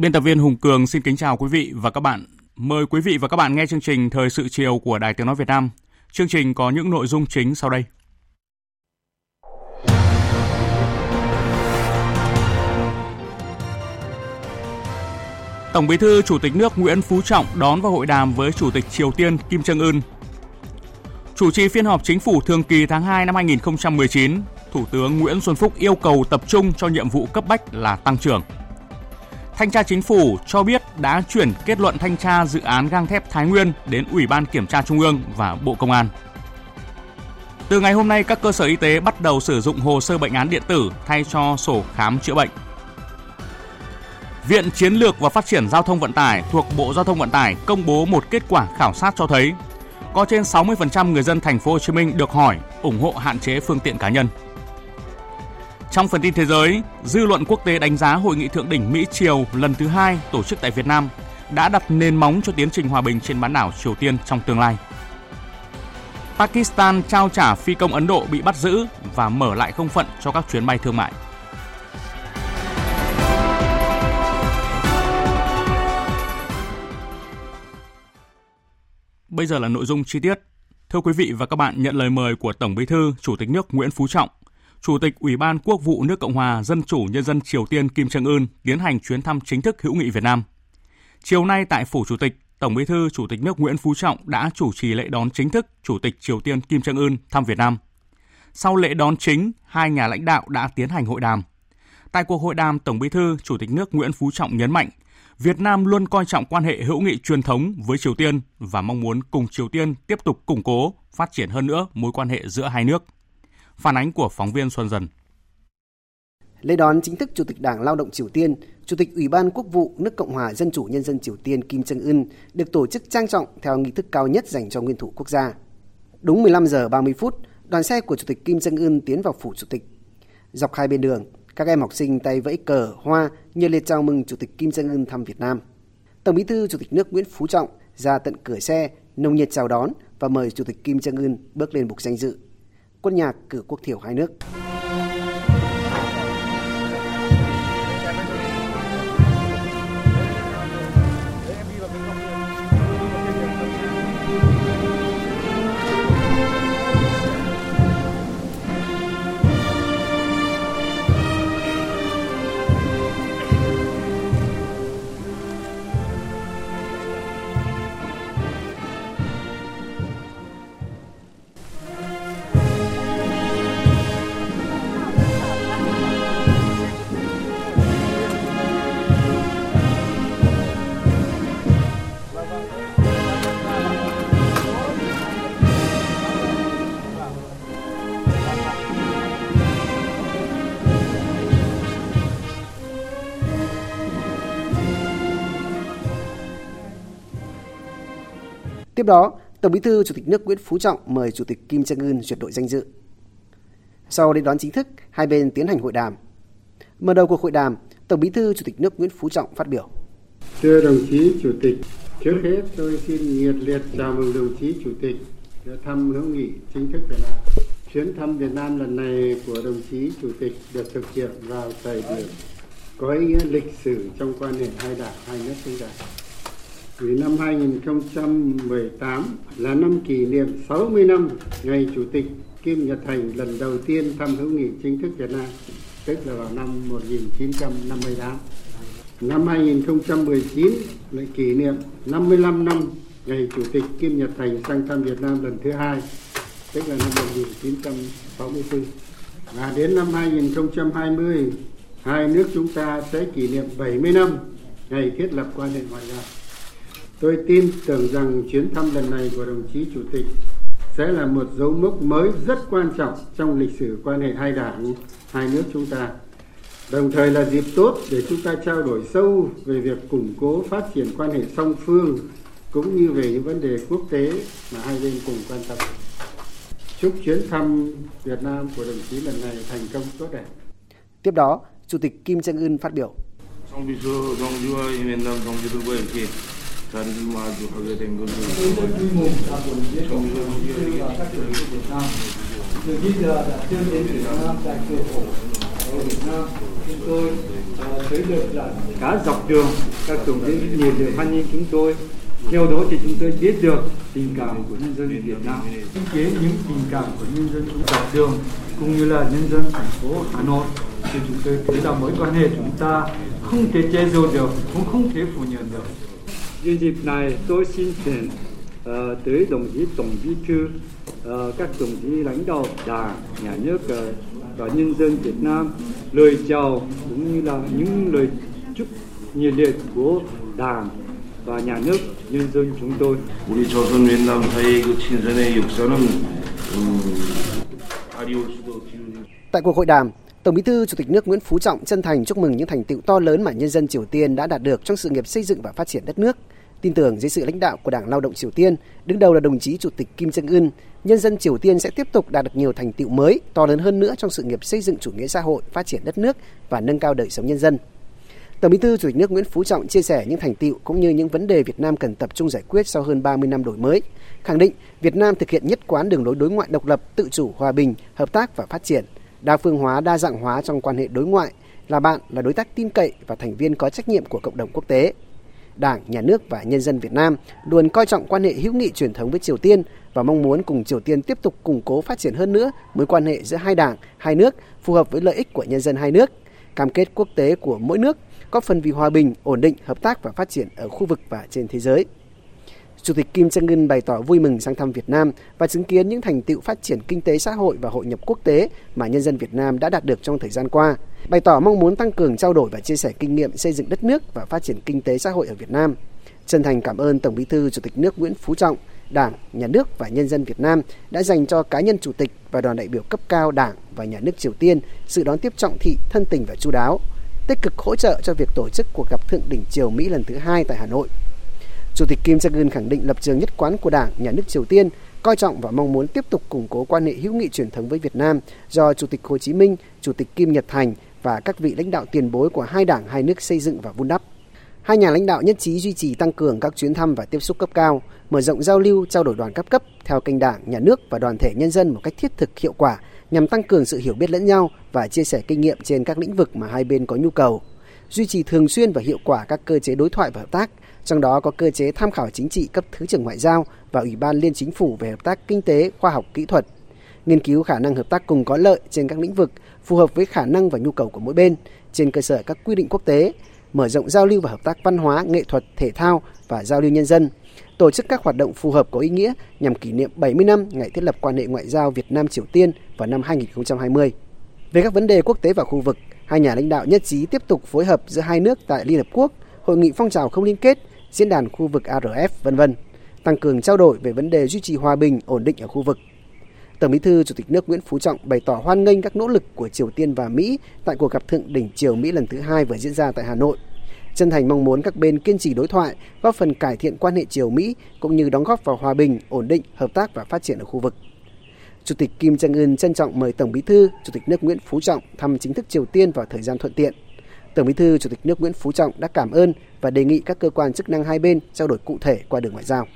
Biên tập viên Hùng Cường xin kính chào quý vị và các bạn. Mời quý vị và các bạn nghe chương trình Thời sự chiều của Đài Tiếng Nói Việt Nam. Chương trình có những nội dung chính sau đây. Tổng Bí thư Chủ tịch nước Nguyễn Phú Trọng đón và hội đàm với Chủ tịch Triều Tiên Kim Jong Un. Chủ trì phiên họp chính phủ thường kỳ tháng 2 năm 2019, Thủ tướng Nguyễn Xuân Phúc yêu cầu tập trung cho nhiệm vụ cấp bách là tăng trưởng. Thanh tra Chính phủ cho biết đã chuyển kết luận thanh tra dự án gang thép Thái Nguyên đến Ủy ban Kiểm tra Trung ương và Bộ Công an. Từ ngày hôm nay, các cơ sở y tế bắt đầu sử dụng hồ sơ bệnh án điện tử thay cho sổ khám chữa bệnh. Viện Chiến lược và Phát triển Giao thông Vận tải thuộc Bộ Giao thông Vận tải công bố một kết quả khảo sát cho thấy có trên 60% người dân thành phố Hồ Chí Minh được hỏi ủng hộ hạn chế phương tiện cá nhân. Trong phần tin thế giới, dư luận quốc tế đánh giá hội nghị thượng đỉnh Mỹ Triều lần thứ hai tổ chức tại Việt Nam đã đặt nền móng cho tiến trình hòa bình trên bán đảo Triều Tiên trong tương lai. Pakistan trao trả phi công Ấn Độ bị bắt giữ và mở lại không phận cho các chuyến bay thương mại. Bây giờ là nội dung chi tiết. Thưa quý vị và các bạn, nhận lời mời của Tổng Bí thư, Chủ tịch nước Nguyễn Phú Trọng, Chủ tịch Ủy ban Quốc vụ nước Cộng hòa Dân chủ Nhân dân Triều Tiên Kim Trương Ưn tiến hành chuyến thăm chính thức hữu nghị Việt Nam. Chiều nay tại phủ Chủ tịch, Tổng Bí thư Chủ tịch nước Nguyễn Phú Trọng đã chủ trì lễ đón chính thức Chủ tịch Triều Tiên Kim Trương Ưn thăm Việt Nam. Sau lễ đón chính, hai nhà lãnh đạo đã tiến hành hội đàm. Tại cuộc hội đàm, Tổng Bí thư Chủ tịch nước Nguyễn Phú Trọng nhấn mạnh, Việt Nam luôn coi trọng quan hệ hữu nghị truyền thống với Triều Tiên và mong muốn cùng Triều Tiên tiếp tục củng cố, phát triển hơn nữa mối quan hệ giữa hai nước. Phản ánh của phóng viên Xuân Dần. Lễ đón chính thức Chủ tịch Đảng Lao động Triều Tiên, Chủ tịch Ủy ban Quốc vụ nước Cộng hòa Dân chủ Nhân dân Triều Tiên Kim Jong Un được tổ chức trang trọng theo nghi thức cao nhất dành cho nguyên thủ quốc gia. Đúng 15 giờ 30 phút, đoàn xe của Chủ tịch Kim Jong Un tiến vào phủ Chủ tịch. Dọc hai bên đường, các em học sinh tay vẫy cờ, hoa, nhiệt liệt chào mừng Chủ tịch Kim Jong Un thăm Việt Nam. Tổng Bí thư Chủ tịch nước Nguyễn Phú Trọng ra tận cửa xe, nồng nhiệt chào đón và mời Chủ tịch Kim Jong Un bước lên bục danh dự quân nhạc cử quốc thiểu hai nước. Tiếp đó, Tổng Bí thư Chủ tịch nước Nguyễn Phú Trọng mời Chủ tịch Kim Jong Un duyệt đội danh dự. Sau lễ đón chính thức, hai bên tiến hành hội đàm. Mở đầu cuộc hội đàm, Tổng Bí thư Chủ tịch nước Nguyễn Phú Trọng phát biểu. Thưa đồng chí Chủ tịch, trước hết tôi xin nhiệt liệt chào mừng đồng chí Chủ tịch đã thăm hữu nghị chính thức Việt Nam. Chuyến thăm Việt Nam lần này của đồng chí Chủ tịch được thực hiện vào thời điểm có ý nghĩa lịch sử trong quan hệ hai đảng hai nước chúng ta vì năm 2018 là năm kỷ niệm 60 năm ngày Chủ tịch Kim Nhật Thành lần đầu tiên thăm hữu nghị chính thức Việt Nam, tức là vào năm 1958. Năm 2019 lại kỷ niệm 55 năm ngày Chủ tịch Kim Nhật Thành sang thăm Việt Nam lần thứ hai, tức là năm 1964. Và đến năm 2020, hai nước chúng ta sẽ kỷ niệm 70 năm ngày thiết lập quan hệ ngoại giao. Tôi tin tưởng rằng chuyến thăm lần này của đồng chí Chủ tịch sẽ là một dấu mốc mới rất quan trọng trong lịch sử quan hệ hai đảng, hai nước chúng ta. Đồng thời là dịp tốt để chúng ta trao đổi sâu về việc củng cố phát triển quan hệ song phương cũng như về những vấn đề quốc tế mà hai bên cùng quan tâm. Chúc chuyến thăm Việt Nam của đồng chí lần này thành công tốt đẹp. Tiếp đó, Chủ tịch Kim Jong Un phát biểu. 성비서 정주와 이면남 정주들과 이렇게 자리를 마주하게 된 것은 cả dọc đường các tổng chí nhiệt liệt hoan nghênh chúng tôi theo đó thì chúng tôi biết được tình cảm của nhân dân Việt Nam chứng kiến những tình cảm của nhân dân chúng dọc đường cũng như là nhân dân thành phố Hà Nội thì chúng tôi thấy là mối quan hệ chúng ta không thể che giấu được cũng không thể phủ nhận được nhân dịp này tôi xin chuyển uh, tới đồng chí tổng bí thư uh, các đồng chí lãnh đạo đảng nhà nước uh, và nhân dân Việt Nam lời chào cũng như là những lời chúc nhiệt liệt của đảng và nhà nước nhân dân chúng tôi. 우리 조선 윈남 사이의 그 친선의 역사는 음, 아리올 수도 없이 Tại cuộc hội đàm, Tổng Bí thư Chủ tịch nước Nguyễn Phú Trọng chân thành chúc mừng những thành tựu to lớn mà nhân dân Triều Tiên đã đạt được trong sự nghiệp xây dựng và phát triển đất nước. Tin tưởng dưới sự lãnh đạo của Đảng Lao động Triều Tiên, đứng đầu là đồng chí Chủ tịch Kim Jong Un, nhân dân Triều Tiên sẽ tiếp tục đạt được nhiều thành tựu mới, to lớn hơn nữa trong sự nghiệp xây dựng chủ nghĩa xã hội, phát triển đất nước và nâng cao đời sống nhân dân. Tổng Bí thư Chủ tịch nước Nguyễn Phú Trọng chia sẻ những thành tựu cũng như những vấn đề Việt Nam cần tập trung giải quyết sau hơn 30 năm đổi mới, khẳng định Việt Nam thực hiện nhất quán đường lối đối ngoại độc lập, tự chủ, hòa bình, hợp tác và phát triển, đa phương hóa, đa dạng hóa trong quan hệ đối ngoại, là bạn, là đối tác tin cậy và thành viên có trách nhiệm của cộng đồng quốc tế. Đảng, Nhà nước và nhân dân Việt Nam luôn coi trọng quan hệ hữu nghị truyền thống với Triều Tiên và mong muốn cùng Triều Tiên tiếp tục củng cố phát triển hơn nữa mối quan hệ giữa hai đảng, hai nước phù hợp với lợi ích của nhân dân hai nước, cam kết quốc tế của mỗi nước góp phần vì hòa bình, ổn định, hợp tác và phát triển ở khu vực và trên thế giới. Chủ tịch Kim Jong Un bày tỏ vui mừng sang thăm Việt Nam và chứng kiến những thành tựu phát triển kinh tế xã hội và hội nhập quốc tế mà nhân dân Việt Nam đã đạt được trong thời gian qua, bày tỏ mong muốn tăng cường trao đổi và chia sẻ kinh nghiệm xây dựng đất nước và phát triển kinh tế xã hội ở Việt Nam. Chân thành cảm ơn Tổng Bí thư Chủ tịch nước Nguyễn Phú Trọng, Đảng, Nhà nước và nhân dân Việt Nam đã dành cho cá nhân chủ tịch và đoàn đại biểu cấp cao Đảng và Nhà nước Triều Tiên sự đón tiếp trọng thị, thân tình và chu đáo, tích cực hỗ trợ cho việc tổ chức cuộc gặp thượng đỉnh Triều Mỹ lần thứ hai tại Hà Nội. Chủ tịch Kim Jong Un khẳng định lập trường nhất quán của Đảng, Nhà nước Triều Tiên coi trọng và mong muốn tiếp tục củng cố quan hệ hữu nghị truyền thống với Việt Nam do Chủ tịch Hồ Chí Minh, Chủ tịch Kim Nhật Thành và các vị lãnh đạo tiền bối của hai đảng hai nước xây dựng và vun đắp. Hai nhà lãnh đạo nhất trí duy trì tăng cường các chuyến thăm và tiếp xúc cấp cao, mở rộng giao lưu, trao đổi đoàn cấp cấp theo kênh đảng, nhà nước và đoàn thể nhân dân một cách thiết thực hiệu quả nhằm tăng cường sự hiểu biết lẫn nhau và chia sẻ kinh nghiệm trên các lĩnh vực mà hai bên có nhu cầu. Duy trì thường xuyên và hiệu quả các cơ chế đối thoại và hợp tác, trong đó có cơ chế tham khảo chính trị cấp Thứ trưởng Ngoại giao và Ủy ban Liên Chính phủ về hợp tác kinh tế, khoa học, kỹ thuật, nghiên cứu khả năng hợp tác cùng có lợi trên các lĩnh vực phù hợp với khả năng và nhu cầu của mỗi bên trên cơ sở các quy định quốc tế, mở rộng giao lưu và hợp tác văn hóa, nghệ thuật, thể thao và giao lưu nhân dân, tổ chức các hoạt động phù hợp có ý nghĩa nhằm kỷ niệm 70 năm ngày thiết lập quan hệ ngoại giao Việt Nam Triều Tiên vào năm 2020. Về các vấn đề quốc tế và khu vực, hai nhà lãnh đạo nhất trí tiếp tục phối hợp giữa hai nước tại Liên Hợp Quốc, Hội nghị phong trào không liên kết, diễn đàn khu vực ARF, vân vân, tăng cường trao đổi về vấn đề duy trì hòa bình, ổn định ở khu vực. Tổng Bí thư Chủ tịch nước Nguyễn Phú Trọng bày tỏ hoan nghênh các nỗ lực của Triều Tiên và Mỹ tại cuộc gặp thượng đỉnh Triều Mỹ lần thứ hai vừa diễn ra tại Hà Nội. Chân thành mong muốn các bên kiên trì đối thoại, góp phần cải thiện quan hệ Triều Mỹ cũng như đóng góp vào hòa bình, ổn định, hợp tác và phát triển ở khu vực. Chủ tịch Kim Jong Un trân trọng mời Tổng Bí thư Chủ tịch nước Nguyễn Phú Trọng thăm chính thức Triều Tiên vào thời gian thuận tiện. Tổng Bí thư Chủ tịch nước Nguyễn Phú Trọng đã cảm ơn và đề nghị các cơ quan chức năng hai bên trao đổi cụ thể qua đường ngoại giao.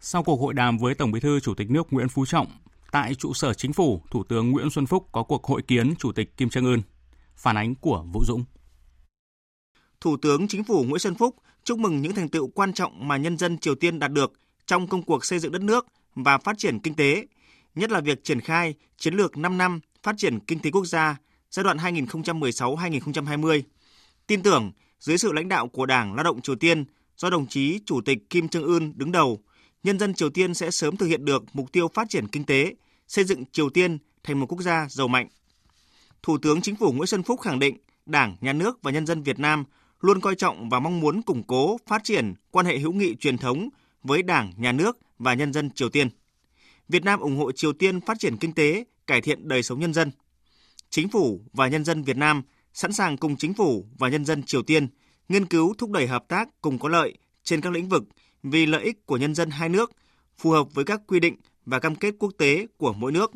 Sau cuộc hội đàm với Tổng Bí thư Chủ tịch nước Nguyễn Phú Trọng, tại trụ sở chính phủ, Thủ tướng Nguyễn Xuân Phúc có cuộc hội kiến Chủ tịch Kim Jong Un. Phản ánh của Vũ Dũng. Thủ tướng Chính phủ Nguyễn Xuân Phúc chúc mừng những thành tựu quan trọng mà nhân dân Triều Tiên đạt được trong công cuộc xây dựng đất nước và phát triển kinh tế, nhất là việc triển khai chiến lược 5 năm phát triển kinh tế quốc gia giai đoạn 2016-2020. Tin tưởng dưới sự lãnh đạo của Đảng Lao động Triều Tiên do đồng chí Chủ tịch Kim Jong Un đứng đầu, nhân dân Triều Tiên sẽ sớm thực hiện được mục tiêu phát triển kinh tế, xây dựng Triều Tiên thành một quốc gia giàu mạnh. Thủ tướng Chính phủ Nguyễn Xuân Phúc khẳng định Đảng, Nhà nước và nhân dân Việt Nam luôn coi trọng và mong muốn củng cố, phát triển quan hệ hữu nghị truyền thống với Đảng, Nhà nước và nhân dân Triều Tiên. Việt Nam ủng hộ Triều Tiên phát triển kinh tế, cải thiện đời sống nhân dân. Chính phủ và nhân dân Việt Nam sẵn sàng cùng chính phủ và nhân dân Triều Tiên nghiên cứu thúc đẩy hợp tác cùng có lợi trên các lĩnh vực vì lợi ích của nhân dân hai nước, phù hợp với các quy định và cam kết quốc tế của mỗi nước.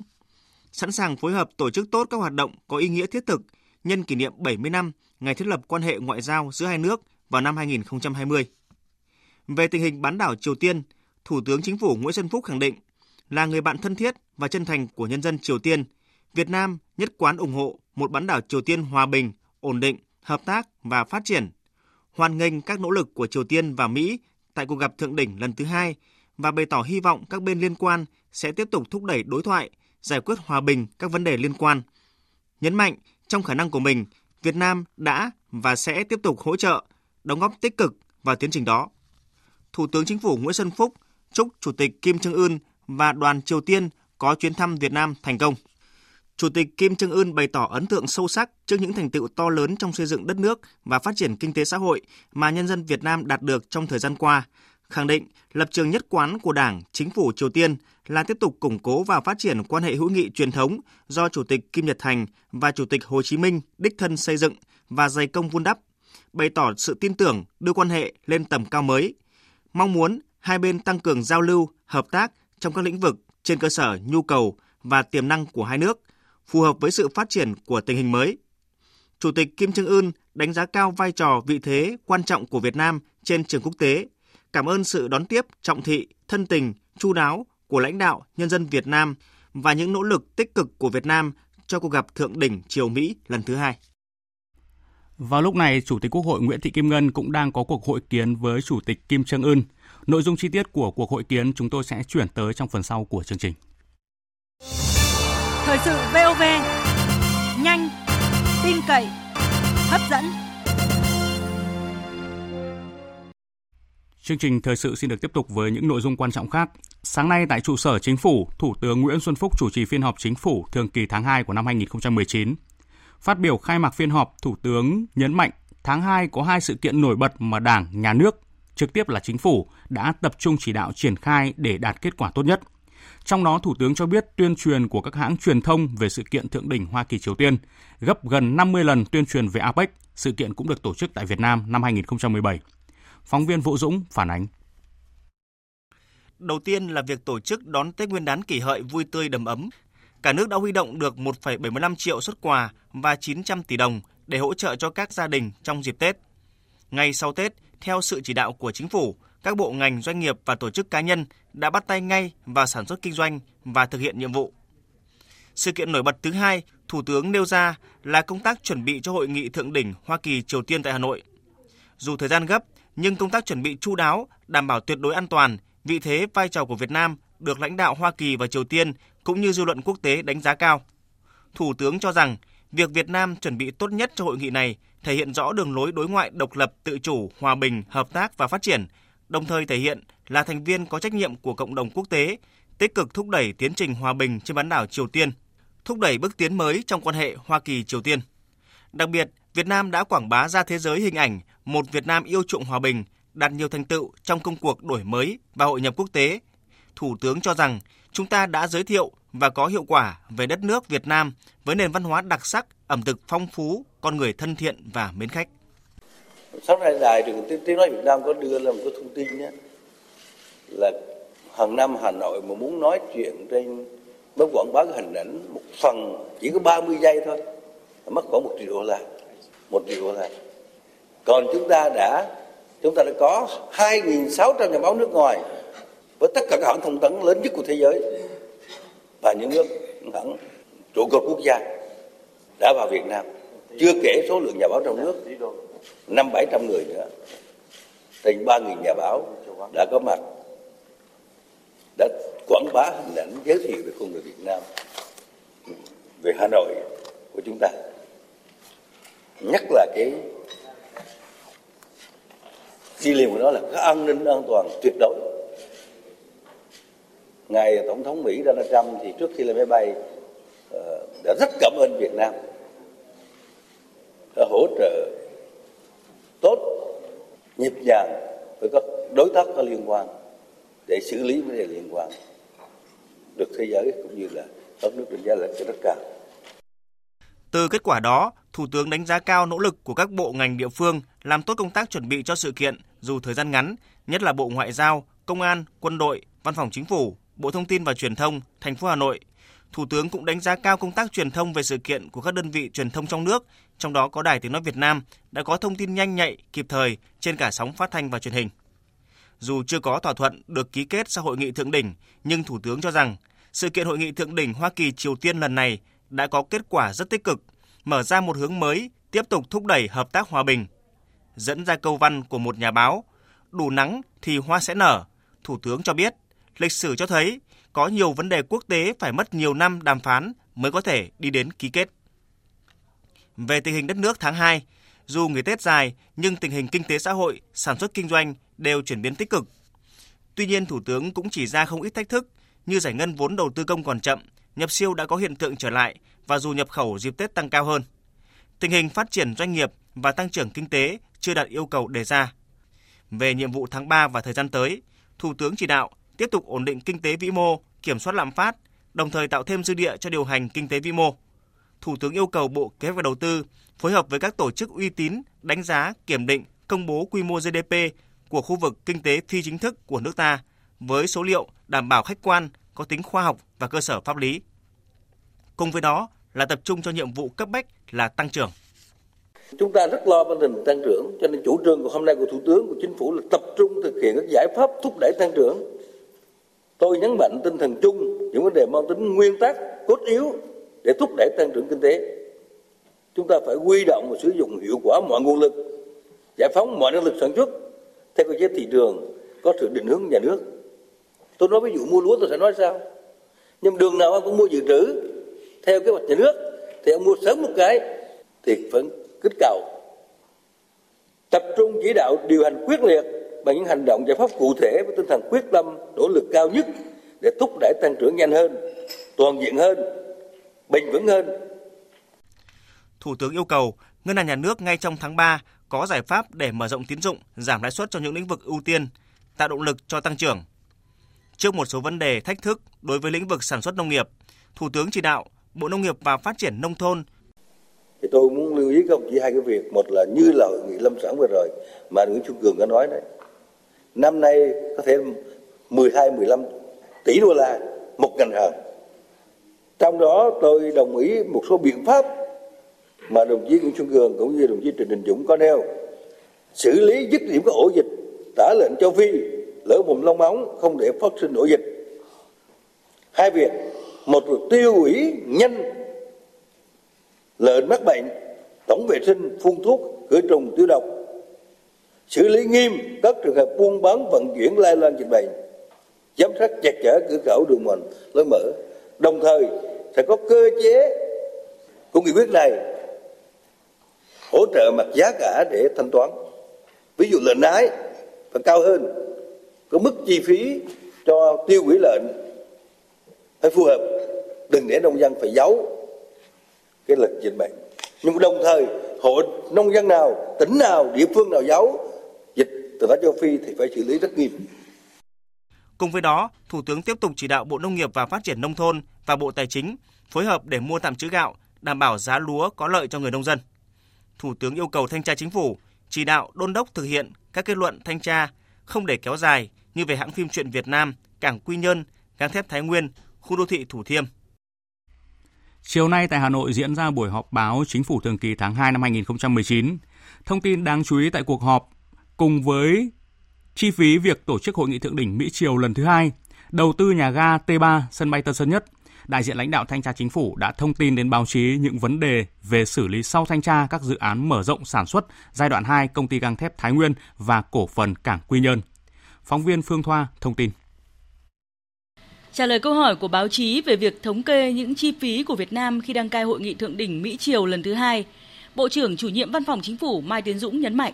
Sẵn sàng phối hợp tổ chức tốt các hoạt động có ý nghĩa thiết thực nhân kỷ niệm 70 năm ngày thiết lập quan hệ ngoại giao giữa hai nước vào năm 2020. Về tình hình bán đảo Triều Tiên, Thủ tướng Chính phủ Nguyễn Xuân Phúc khẳng định là người bạn thân thiết và chân thành của nhân dân Triều Tiên, Việt Nam nhất quán ủng hộ một bán đảo Triều Tiên hòa bình, ổn định, hợp tác và phát triển. Hoan nghênh các nỗ lực của Triều Tiên và Mỹ tại cuộc gặp thượng đỉnh lần thứ hai và bày tỏ hy vọng các bên liên quan sẽ tiếp tục thúc đẩy đối thoại, giải quyết hòa bình các vấn đề liên quan. Nhấn mạnh trong khả năng của mình, Việt Nam đã và sẽ tiếp tục hỗ trợ, đóng góp tích cực vào tiến trình đó. Thủ tướng Chính phủ Nguyễn Xuân Phúc chúc Chủ tịch Kim Jong Un và đoàn Triều Tiên có chuyến thăm Việt Nam thành công. Chủ tịch Kim Trương Ưn bày tỏ ấn tượng sâu sắc trước những thành tựu to lớn trong xây dựng đất nước và phát triển kinh tế xã hội mà nhân dân Việt Nam đạt được trong thời gian qua, khẳng định lập trường nhất quán của Đảng, Chính phủ Triều Tiên là tiếp tục củng cố và phát triển quan hệ hữu nghị truyền thống do Chủ tịch Kim Nhật Thành và Chủ tịch Hồ Chí Minh đích thân xây dựng và dày công vun đắp, bày tỏ sự tin tưởng đưa quan hệ lên tầm cao mới, mong muốn hai bên tăng cường giao lưu, hợp tác trong các lĩnh vực trên cơ sở nhu cầu và tiềm năng của hai nước, phù hợp với sự phát triển của tình hình mới. Chủ tịch Kim Trương Ưn đánh giá cao vai trò vị thế quan trọng của Việt Nam trên trường quốc tế, cảm ơn sự đón tiếp trọng thị, thân tình, chu đáo của lãnh đạo nhân dân Việt Nam và những nỗ lực tích cực của Việt Nam cho cuộc gặp thượng đỉnh triều Mỹ lần thứ hai. Vào lúc này, Chủ tịch Quốc hội Nguyễn Thị Kim Ngân cũng đang có cuộc hội kiến với Chủ tịch Kim Trương Ưn. Nội dung chi tiết của cuộc hội kiến chúng tôi sẽ chuyển tới trong phần sau của chương trình. Thời sự VOV, nhanh, tin cậy, hấp dẫn. Chương trình thời sự xin được tiếp tục với những nội dung quan trọng khác. Sáng nay tại trụ sở Chính phủ, Thủ tướng Nguyễn Xuân Phúc chủ trì phiên họp Chính phủ thường kỳ tháng 2 của năm 2019. Phát biểu khai mạc phiên họp, Thủ tướng nhấn mạnh tháng 2 có hai sự kiện nổi bật mà Đảng, Nhà nước, trực tiếp là Chính phủ đã tập trung chỉ đạo triển khai để đạt kết quả tốt nhất. Trong đó, Thủ tướng cho biết tuyên truyền của các hãng truyền thông về sự kiện thượng đỉnh Hoa Kỳ Triều Tiên gấp gần 50 lần tuyên truyền về APEC, sự kiện cũng được tổ chức tại Việt Nam năm 2017. Phóng viên Vũ Dũng phản ánh. Đầu tiên là việc tổ chức đón Tết Nguyên đán kỷ hợi vui tươi đầm ấm. Cả nước đã huy động được 1,75 triệu xuất quà và 900 tỷ đồng để hỗ trợ cho các gia đình trong dịp Tết. Ngay sau Tết, theo sự chỉ đạo của chính phủ, các bộ ngành, doanh nghiệp và tổ chức cá nhân đã bắt tay ngay vào sản xuất kinh doanh và thực hiện nhiệm vụ. Sự kiện nổi bật thứ hai, Thủ tướng nêu ra là công tác chuẩn bị cho hội nghị thượng đỉnh Hoa Kỳ Triều Tiên tại Hà Nội. Dù thời gian gấp, nhưng công tác chuẩn bị chu đáo, đảm bảo tuyệt đối an toàn, vị thế vai trò của Việt Nam được lãnh đạo Hoa Kỳ và Triều Tiên cũng như dư luận quốc tế đánh giá cao. Thủ tướng cho rằng việc Việt Nam chuẩn bị tốt nhất cho hội nghị này thể hiện rõ đường lối đối ngoại độc lập, tự chủ, hòa bình, hợp tác và phát triển, đồng thời thể hiện là thành viên có trách nhiệm của cộng đồng quốc tế, tích cực thúc đẩy tiến trình hòa bình trên bán đảo Triều Tiên, thúc đẩy bước tiến mới trong quan hệ Hoa Kỳ Triều Tiên. Đặc biệt, Việt Nam đã quảng bá ra thế giới hình ảnh một Việt Nam yêu chuộng hòa bình, đạt nhiều thành tựu trong công cuộc đổi mới và hội nhập quốc tế. Thủ tướng cho rằng chúng ta đã giới thiệu và có hiệu quả về đất nước Việt Nam với nền văn hóa đặc sắc, ẩm thực phong phú, con người thân thiện và mến khách. Sắp nay đài trường tiếng, nói Việt Nam có đưa là một cái thông tin nhé là hàng năm Hà Nội mà muốn nói chuyện trên mới quảng bá cái hình ảnh một phần, chỉ có 30 giây thôi, mất khoảng một triệu đô la, một triệu đô la. Còn chúng ta đã, chúng ta đã có 2.600 nhà báo nước ngoài với tất cả các hãng thông tấn lớn nhất của thế giới và những nước hãng trụ cột quốc gia đã vào Việt Nam. Chưa kể số lượng nhà báo trong nước, năm bảy trăm người nữa. Trên ba nghìn nhà báo đã có mặt đã quảng bá hình ảnh giới thiệu về con người Việt Nam về Hà Nội của chúng ta. Nhất là cái chi liền của nó là cái an ninh an toàn tuyệt đối. Ngài tổng thống mỹ donald trump thì trước khi lên máy bay ờ, đã rất cảm ơn Việt Nam đã hỗ trợ tốt, nhịp nhàng với các đối tác có liên quan để xử lý vấn đề liên quan được thế giới cũng như là các nước đánh giá là rất cao. Từ kết quả đó, Thủ tướng đánh giá cao nỗ lực của các bộ ngành địa phương làm tốt công tác chuẩn bị cho sự kiện dù thời gian ngắn, nhất là Bộ Ngoại giao, Công an, Quân đội, Văn phòng Chính phủ, Bộ Thông tin và Truyền thông, thành phố Hà Nội. Thủ tướng cũng đánh giá cao công tác truyền thông về sự kiện của các đơn vị truyền thông trong nước, trong đó có Đài Tiếng Nói Việt Nam, đã có thông tin nhanh nhạy, kịp thời trên cả sóng phát thanh và truyền hình. Dù chưa có thỏa thuận được ký kết sau hội nghị thượng đỉnh, nhưng Thủ tướng cho rằng sự kiện hội nghị thượng đỉnh Hoa Kỳ Triều Tiên lần này đã có kết quả rất tích cực, mở ra một hướng mới tiếp tục thúc đẩy hợp tác hòa bình. Dẫn ra câu văn của một nhà báo, đủ nắng thì hoa sẽ nở, Thủ tướng cho biết, lịch sử cho thấy có nhiều vấn đề quốc tế phải mất nhiều năm đàm phán mới có thể đi đến ký kết. Về tình hình đất nước tháng 2, dù nghỉ Tết dài nhưng tình hình kinh tế xã hội, sản xuất kinh doanh đều chuyển biến tích cực. Tuy nhiên, Thủ tướng cũng chỉ ra không ít thách thức như giải ngân vốn đầu tư công còn chậm, nhập siêu đã có hiện tượng trở lại và dù nhập khẩu dịp Tết tăng cao hơn. Tình hình phát triển doanh nghiệp và tăng trưởng kinh tế chưa đạt yêu cầu đề ra. Về nhiệm vụ tháng 3 và thời gian tới, Thủ tướng chỉ đạo tiếp tục ổn định kinh tế vĩ mô, kiểm soát lạm phát, đồng thời tạo thêm dư địa cho điều hành kinh tế vĩ mô. Thủ tướng yêu cầu Bộ Kế hoạch và Đầu tư phối hợp với các tổ chức uy tín đánh giá, kiểm định, công bố quy mô GDP của khu vực kinh tế phi chính thức của nước ta với số liệu đảm bảo khách quan, có tính khoa học và cơ sở pháp lý. Cùng với đó là tập trung cho nhiệm vụ cấp bách là tăng trưởng. Chúng ta rất lo vấn đề tăng trưởng, cho nên chủ trương của hôm nay của Thủ tướng, của Chính phủ là tập trung thực hiện các giải pháp thúc đẩy tăng trưởng. Tôi nhấn mạnh tinh thần chung những vấn đề mang tính nguyên tắc, cốt yếu để thúc đẩy tăng trưởng kinh tế. Chúng ta phải quy động và sử dụng hiệu quả mọi nguồn lực, giải phóng mọi năng lực sản xuất theo cơ chế thị trường có sự định hướng nhà nước. Tôi nói ví dụ mua lúa tôi sẽ nói sao? Nhưng đường nào ông cũng mua dự trữ theo kế hoạch nhà nước thì ông mua sớm một cái thì vẫn kích cầu tập trung chỉ đạo điều hành quyết liệt bằng những hành động giải pháp cụ thể với tinh thần quyết tâm nỗ lực cao nhất để thúc đẩy tăng trưởng nhanh hơn toàn diện hơn bền vững hơn Thủ tướng yêu cầu Ngân hàng Nhà nước ngay trong tháng 3 có giải pháp để mở rộng tín dụng, giảm lãi suất cho những lĩnh vực ưu tiên, tạo động lực cho tăng trưởng. Trước một số vấn đề thách thức đối với lĩnh vực sản xuất nông nghiệp, Thủ tướng chỉ đạo Bộ Nông nghiệp và Phát triển Nông thôn thì tôi muốn lưu ý các ông chỉ hai cái việc một là như là hội nghị lâm sản vừa rồi mà Nguyễn Xuân Cường đã nói đấy năm nay có thể 12 15 tỷ đô la một ngành hàng trong đó tôi đồng ý một số biện pháp mà đồng chí Nguyễn Xuân Cường cũng như đồng chí Trịnh Đình Dũng có nêu, xử lý dứt điểm các ổ dịch, tả lợn châu Phi lỡ mồm long móng, không để phát sinh ổ dịch. Hai việc, một là tiêu hủy nhanh lợn mắc bệnh, tổng vệ sinh, phun thuốc, khử trùng tiêu độc. Xử lý nghiêm các trường hợp buôn bán, vận chuyển, lây lan dịch bệnh. Giám sát chặt chẽ cửa khẩu đường mòn lối mở. Đồng thời sẽ có cơ chế của nghị quyết này hỗ trợ mặt giá cả để thanh toán. Ví dụ lợn nái phải cao hơn có mức chi phí cho tiêu hủy lợn phải phù hợp đừng để nông dân phải giấu cái lực dịch bệnh. Nhưng đồng thời hộ nông dân nào tỉnh nào địa phương nào giấu dịch từ tả châu phi thì phải xử lý rất nghiêm. Cùng với đó, Thủ tướng tiếp tục chỉ đạo Bộ Nông nghiệp và Phát triển Nông thôn và Bộ Tài chính phối hợp để mua tạm trữ gạo, đảm bảo giá lúa có lợi cho người nông dân. Thủ tướng yêu cầu thanh tra chính phủ chỉ đạo đôn đốc thực hiện các kết luận thanh tra không để kéo dài như về hãng phim truyện Việt Nam, cảng Quy Nhơn, gang thép Thái Nguyên, khu đô thị Thủ Thiêm. Chiều nay tại Hà Nội diễn ra buổi họp báo Chính phủ thường kỳ tháng 2 năm 2019. Thông tin đáng chú ý tại cuộc họp cùng với chi phí việc tổ chức hội nghị thượng đỉnh Mỹ Triều lần thứ hai, đầu tư nhà ga T3 sân bay Tân Sơn Nhất, đại diện lãnh đạo thanh tra chính phủ đã thông tin đến báo chí những vấn đề về xử lý sau thanh tra các dự án mở rộng sản xuất giai đoạn 2 công ty gang thép Thái Nguyên và cổ phần cảng Quy Nhơn. Phóng viên Phương Thoa thông tin. Trả lời câu hỏi của báo chí về việc thống kê những chi phí của Việt Nam khi đăng cai hội nghị thượng đỉnh Mỹ Triều lần thứ hai, Bộ trưởng chủ nhiệm Văn phòng Chính phủ Mai Tiến Dũng nhấn mạnh,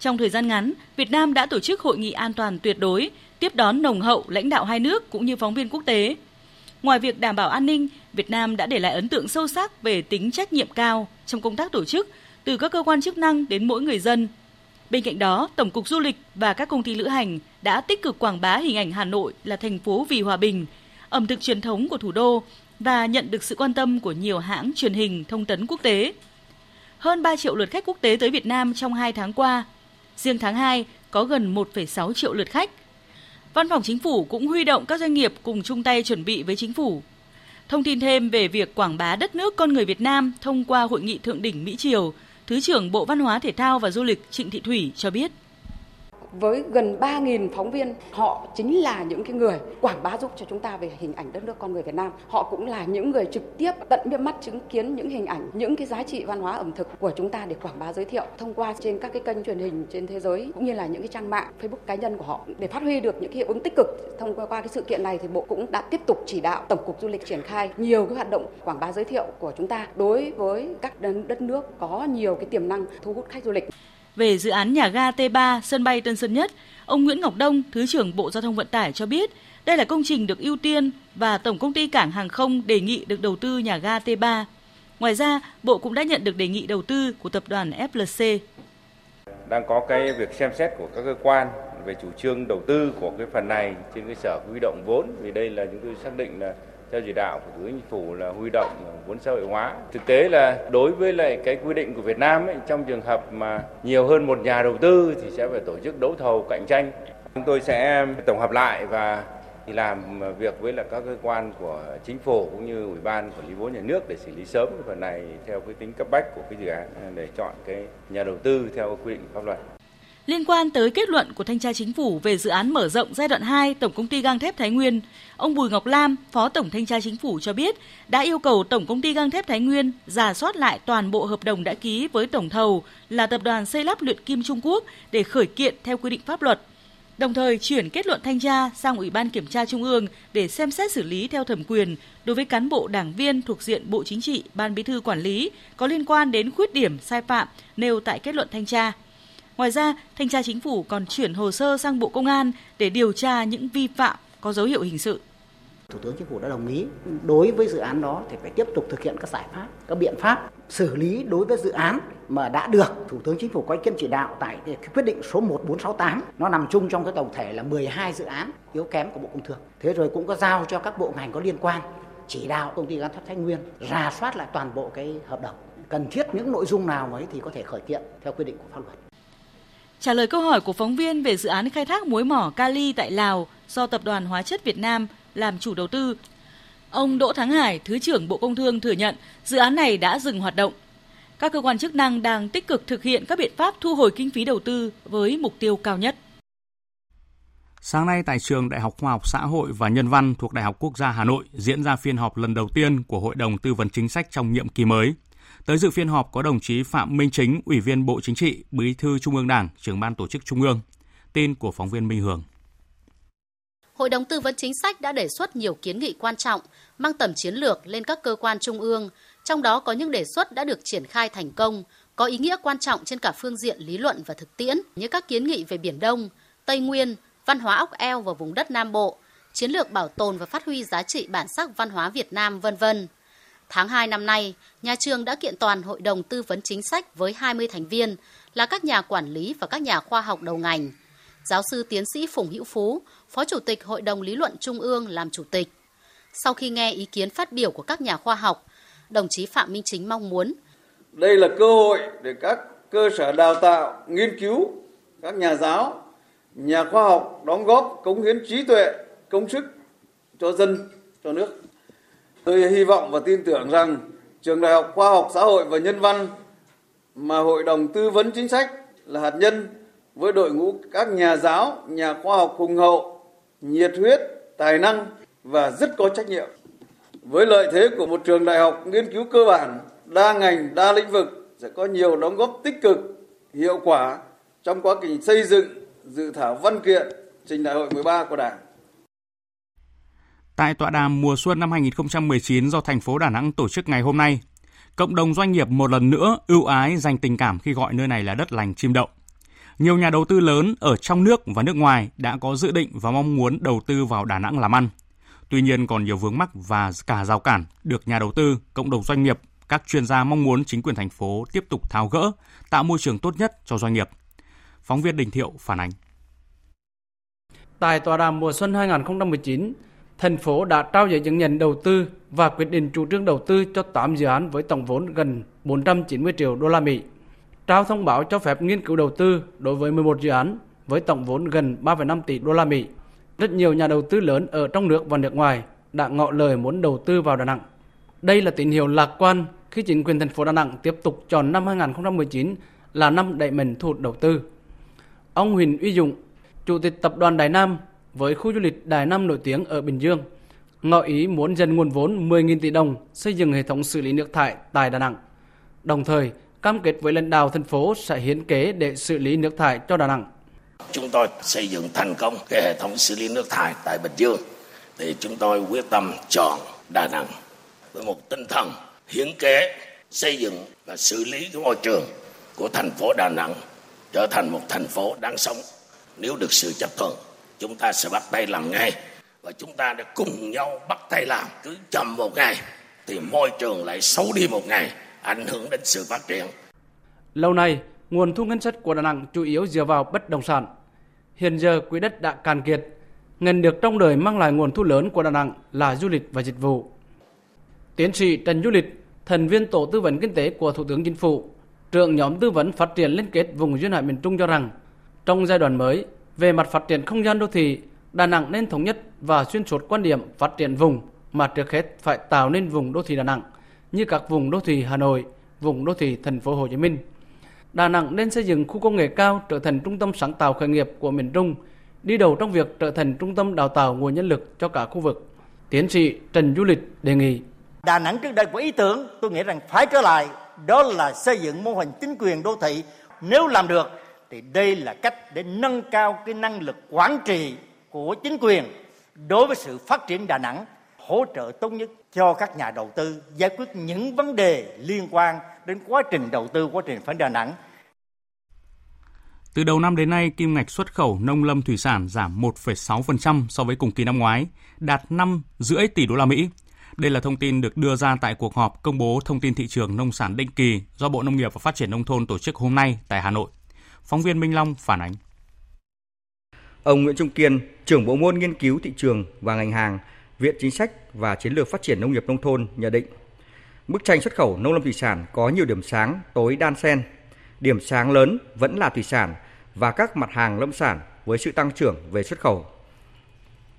trong thời gian ngắn, Việt Nam đã tổ chức hội nghị an toàn tuyệt đối, tiếp đón nồng hậu lãnh đạo hai nước cũng như phóng viên quốc tế. Ngoài việc đảm bảo an ninh, Việt Nam đã để lại ấn tượng sâu sắc về tính trách nhiệm cao trong công tác tổ chức, từ các cơ quan chức năng đến mỗi người dân. Bên cạnh đó, Tổng cục Du lịch và các công ty lữ hành đã tích cực quảng bá hình ảnh Hà Nội là thành phố vì hòa bình, ẩm thực truyền thống của thủ đô và nhận được sự quan tâm của nhiều hãng truyền hình thông tấn quốc tế. Hơn 3 triệu lượt khách quốc tế tới Việt Nam trong 2 tháng qua. Riêng tháng 2 có gần 1,6 triệu lượt khách. Văn phòng Chính phủ cũng huy động các doanh nghiệp cùng chung tay chuẩn bị với Chính phủ. Thông tin thêm về việc quảng bá đất nước con người Việt Nam thông qua hội nghị thượng đỉnh Mỹ Triều, Thứ trưởng Bộ Văn hóa Thể thao và Du lịch Trịnh Thị Thủy cho biết với gần 3.000 phóng viên, họ chính là những cái người quảng bá giúp cho chúng ta về hình ảnh đất nước con người Việt Nam. Họ cũng là những người trực tiếp tận miệng mắt chứng kiến những hình ảnh, những cái giá trị văn hóa ẩm thực của chúng ta để quảng bá giới thiệu thông qua trên các cái kênh truyền hình trên thế giới cũng như là những cái trang mạng Facebook cá nhân của họ để phát huy được những cái hiệu ứng tích cực. Thông qua cái sự kiện này thì Bộ cũng đã tiếp tục chỉ đạo Tổng cục Du lịch triển khai nhiều cái hoạt động quảng bá giới thiệu của chúng ta đối với các đất nước có nhiều cái tiềm năng thu hút khách du lịch. Về dự án nhà ga T3 sân bay Tân Sơn Nhất, ông Nguyễn Ngọc Đông, Thứ trưởng Bộ Giao thông Vận tải cho biết đây là công trình được ưu tiên và Tổng công ty Cảng Hàng không đề nghị được đầu tư nhà ga T3. Ngoài ra, Bộ cũng đã nhận được đề nghị đầu tư của tập đoàn FLC. Đang có cái việc xem xét của các cơ quan về chủ trương đầu tư của cái phần này trên cơ sở huy động vốn vì đây là chúng tôi xác định là theo chỉ đạo của thủ tướng chính phủ là huy động vốn xã hội hóa. Thực tế là đối với lại cái quy định của Việt Nam ấy, trong trường hợp mà nhiều hơn một nhà đầu tư thì sẽ phải tổ chức đấu thầu cạnh tranh. Chúng tôi sẽ tổng hợp lại và làm việc với là các cơ quan của chính phủ cũng như ủy ban quản lý vốn nhà nước để xử lý sớm. Cái phần này theo cái tính cấp bách của cái dự án để chọn cái nhà đầu tư theo quy định pháp luật. Liên quan tới kết luận của thanh tra chính phủ về dự án mở rộng giai đoạn 2 Tổng công ty gang thép Thái Nguyên, ông Bùi Ngọc Lam, Phó Tổng thanh tra chính phủ cho biết đã yêu cầu Tổng công ty gang thép Thái Nguyên giả soát lại toàn bộ hợp đồng đã ký với tổng thầu là tập đoàn xây lắp luyện kim Trung Quốc để khởi kiện theo quy định pháp luật. Đồng thời chuyển kết luận thanh tra sang Ủy ban Kiểm tra Trung ương để xem xét xử lý theo thẩm quyền đối với cán bộ đảng viên thuộc diện Bộ Chính trị, Ban Bí thư quản lý có liên quan đến khuyết điểm sai phạm nêu tại kết luận thanh tra. Ngoài ra, thanh tra chính phủ còn chuyển hồ sơ sang Bộ Công an để điều tra những vi phạm có dấu hiệu hình sự. Thủ tướng Chính phủ đã đồng ý đối với dự án đó thì phải tiếp tục thực hiện các giải pháp, các biện pháp xử lý đối với dự án mà đã được Thủ tướng Chính phủ có ý kiến chỉ đạo tại quyết định số 1468 nó nằm chung trong cái tổng thể là 12 dự án yếu kém của Bộ Công Thương. Thế rồi cũng có giao cho các bộ ngành có liên quan chỉ đạo công ty gắn thép Thái Nguyên rà soát lại toàn bộ cái hợp đồng cần thiết những nội dung nào ấy thì có thể khởi kiện theo quy định của pháp luật. Trả lời câu hỏi của phóng viên về dự án khai thác muối mỏ kali tại Lào do Tập đoàn Hóa chất Việt Nam làm chủ đầu tư, ông Đỗ Thắng Hải, Thứ trưởng Bộ Công Thương thừa nhận dự án này đã dừng hoạt động. Các cơ quan chức năng đang tích cực thực hiện các biện pháp thu hồi kinh phí đầu tư với mục tiêu cao nhất. Sáng nay tại trường Đại học Khoa học Xã hội và Nhân văn thuộc Đại học Quốc gia Hà Nội diễn ra phiên họp lần đầu tiên của Hội đồng Tư vấn Chính sách trong nhiệm kỳ mới. Tới dự phiên họp có đồng chí Phạm Minh Chính, Ủy viên Bộ Chính trị, Bí thư Trung ương Đảng, trưởng ban tổ chức Trung ương. Tin của phóng viên Minh Hường. Hội đồng tư vấn chính sách đã đề xuất nhiều kiến nghị quan trọng, mang tầm chiến lược lên các cơ quan trung ương, trong đó có những đề xuất đã được triển khai thành công, có ý nghĩa quan trọng trên cả phương diện lý luận và thực tiễn, như các kiến nghị về Biển Đông, Tây Nguyên, văn hóa ốc eo và vùng đất Nam Bộ, chiến lược bảo tồn và phát huy giá trị bản sắc văn hóa Việt Nam, vân vân. Tháng 2 năm nay, nhà trường đã kiện toàn Hội đồng Tư vấn Chính sách với 20 thành viên là các nhà quản lý và các nhà khoa học đầu ngành. Giáo sư tiến sĩ Phùng Hữu Phú, Phó Chủ tịch Hội đồng Lý luận Trung ương làm chủ tịch. Sau khi nghe ý kiến phát biểu của các nhà khoa học, đồng chí Phạm Minh Chính mong muốn đây là cơ hội để các cơ sở đào tạo, nghiên cứu, các nhà giáo, nhà khoa học đóng góp cống hiến trí tuệ, công sức cho dân, cho nước. Tôi hy vọng và tin tưởng rằng Trường Đại học Khoa học Xã hội và Nhân văn mà Hội đồng Tư vấn Chính sách là hạt nhân với đội ngũ các nhà giáo, nhà khoa học hùng hậu, nhiệt huyết, tài năng và rất có trách nhiệm. Với lợi thế của một trường đại học nghiên cứu cơ bản, đa ngành, đa lĩnh vực sẽ có nhiều đóng góp tích cực, hiệu quả trong quá trình xây dựng dự thảo văn kiện trình đại hội 13 của Đảng. Tại tọa đàm mùa xuân năm 2019 do thành phố Đà Nẵng tổ chức ngày hôm nay, cộng đồng doanh nghiệp một lần nữa ưu ái dành tình cảm khi gọi nơi này là đất lành chim đậu. Nhiều nhà đầu tư lớn ở trong nước và nước ngoài đã có dự định và mong muốn đầu tư vào Đà Nẵng làm ăn. Tuy nhiên còn nhiều vướng mắc và cả rào cản được nhà đầu tư, cộng đồng doanh nghiệp, các chuyên gia mong muốn chính quyền thành phố tiếp tục tháo gỡ, tạo môi trường tốt nhất cho doanh nghiệp. Phóng viên Đình Thiệu phản ánh. Tại tọa đàm mùa xuân 2019, thành phố đã trao giấy chứng nhận đầu tư và quyết định chủ trương đầu tư cho 8 dự án với tổng vốn gần 490 triệu đô la Mỹ. Trao thông báo cho phép nghiên cứu đầu tư đối với 11 dự án với tổng vốn gần 3,5 tỷ đô la Mỹ. Rất nhiều nhà đầu tư lớn ở trong nước và nước ngoài đã ngỏ lời muốn đầu tư vào Đà Nẵng. Đây là tín hiệu lạc quan khi chính quyền thành phố Đà Nẵng tiếp tục chọn năm 2019 là năm đẩy mạnh thu hút đầu tư. Ông Huỳnh Uy Dũng, Chủ tịch Tập đoàn Đài Nam với khu du lịch Đài Nam nổi tiếng ở Bình Dương, ngỏ ý muốn dành nguồn vốn 10.000 tỷ đồng xây dựng hệ thống xử lý nước thải tại Đà Nẵng. Đồng thời, cam kết với lãnh đạo thành phố sẽ hiến kế để xử lý nước thải cho Đà Nẵng. Chúng tôi xây dựng thành công cái hệ thống xử lý nước thải tại Bình Dương thì chúng tôi quyết tâm chọn Đà Nẵng với một tinh thần hiến kế xây dựng và xử lý cái môi trường của thành phố Đà Nẵng trở thành một thành phố đáng sống nếu được sự chấp thuận chúng ta sẽ bắt tay làm ngay. Và chúng ta đã cùng nhau bắt tay làm. Cứ chậm một ngày thì môi trường lại xấu đi một ngày, ảnh hưởng đến sự phát triển. Lâu nay, nguồn thu ngân sách của Đà Nẵng chủ yếu dựa vào bất động sản. Hiện giờ, quỹ đất đã cạn kiệt. Ngành được trong đời mang lại nguồn thu lớn của Đà Nẵng là du lịch và dịch vụ. Tiến sĩ Trần Du Lịch, thành viên tổ tư vấn kinh tế của Thủ tướng Chính phủ, trưởng nhóm tư vấn phát triển liên kết vùng duyên hải miền Trung cho rằng, trong giai đoạn mới về mặt phát triển không gian đô thị, Đà Nẵng nên thống nhất và xuyên suốt quan điểm phát triển vùng mà trước hết phải tạo nên vùng đô thị Đà Nẵng như các vùng đô thị Hà Nội, vùng đô thị thành phố Hồ Chí Minh. Đà Nẵng nên xây dựng khu công nghệ cao trở thành trung tâm sáng tạo khởi nghiệp của miền Trung, đi đầu trong việc trở thành trung tâm đào tạo nguồn nhân lực cho cả khu vực. Tiến sĩ Trần Du Lịch đề nghị. Đà Nẵng trước đây có ý tưởng, tôi nghĩ rằng phải trở lại, đó là xây dựng mô hình chính quyền đô thị. Nếu làm được thì đây là cách để nâng cao cái năng lực quản trị của chính quyền đối với sự phát triển Đà Nẵng hỗ trợ tốt nhất cho các nhà đầu tư giải quyết những vấn đề liên quan đến quá trình đầu tư quá trình phát Đà Nẵng. Từ đầu năm đến nay, kim ngạch xuất khẩu nông lâm thủy sản giảm 1,6% so với cùng kỳ năm ngoái, đạt 5,5 tỷ đô la Mỹ. Đây là thông tin được đưa ra tại cuộc họp công bố thông tin thị trường nông sản định kỳ do Bộ Nông nghiệp và Phát triển Nông thôn tổ chức hôm nay tại Hà Nội. Phóng viên Minh Long phản ánh. Ông Nguyễn Trung Kiên, trưởng bộ môn nghiên cứu thị trường và ngành hàng, Viện Chính sách và Chiến lược Phát triển Nông nghiệp Nông thôn nhận định, bức tranh xuất khẩu nông lâm thủy sản có nhiều điểm sáng tối đan xen. Điểm sáng lớn vẫn là thủy sản và các mặt hàng lâm sản với sự tăng trưởng về xuất khẩu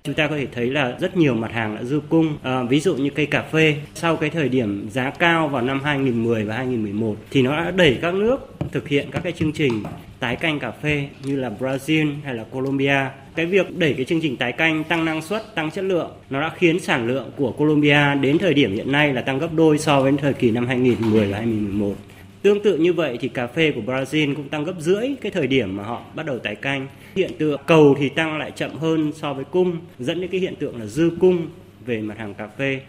Chúng ta có thể thấy là rất nhiều mặt hàng đã dư cung, à, ví dụ như cây cà phê sau cái thời điểm giá cao vào năm 2010 và 2011 thì nó đã đẩy các nước thực hiện các cái chương trình tái canh cà phê như là Brazil hay là Colombia. Cái việc đẩy cái chương trình tái canh tăng năng suất, tăng chất lượng nó đã khiến sản lượng của Colombia đến thời điểm hiện nay là tăng gấp đôi so với thời kỳ năm 2010 và 2011. Tương tự như vậy thì cà phê của Brazil cũng tăng gấp rưỡi cái thời điểm mà họ bắt đầu tái canh. Hiện tượng cầu thì tăng lại chậm hơn so với cung, dẫn đến cái hiện tượng là dư cung về mặt hàng cà phê.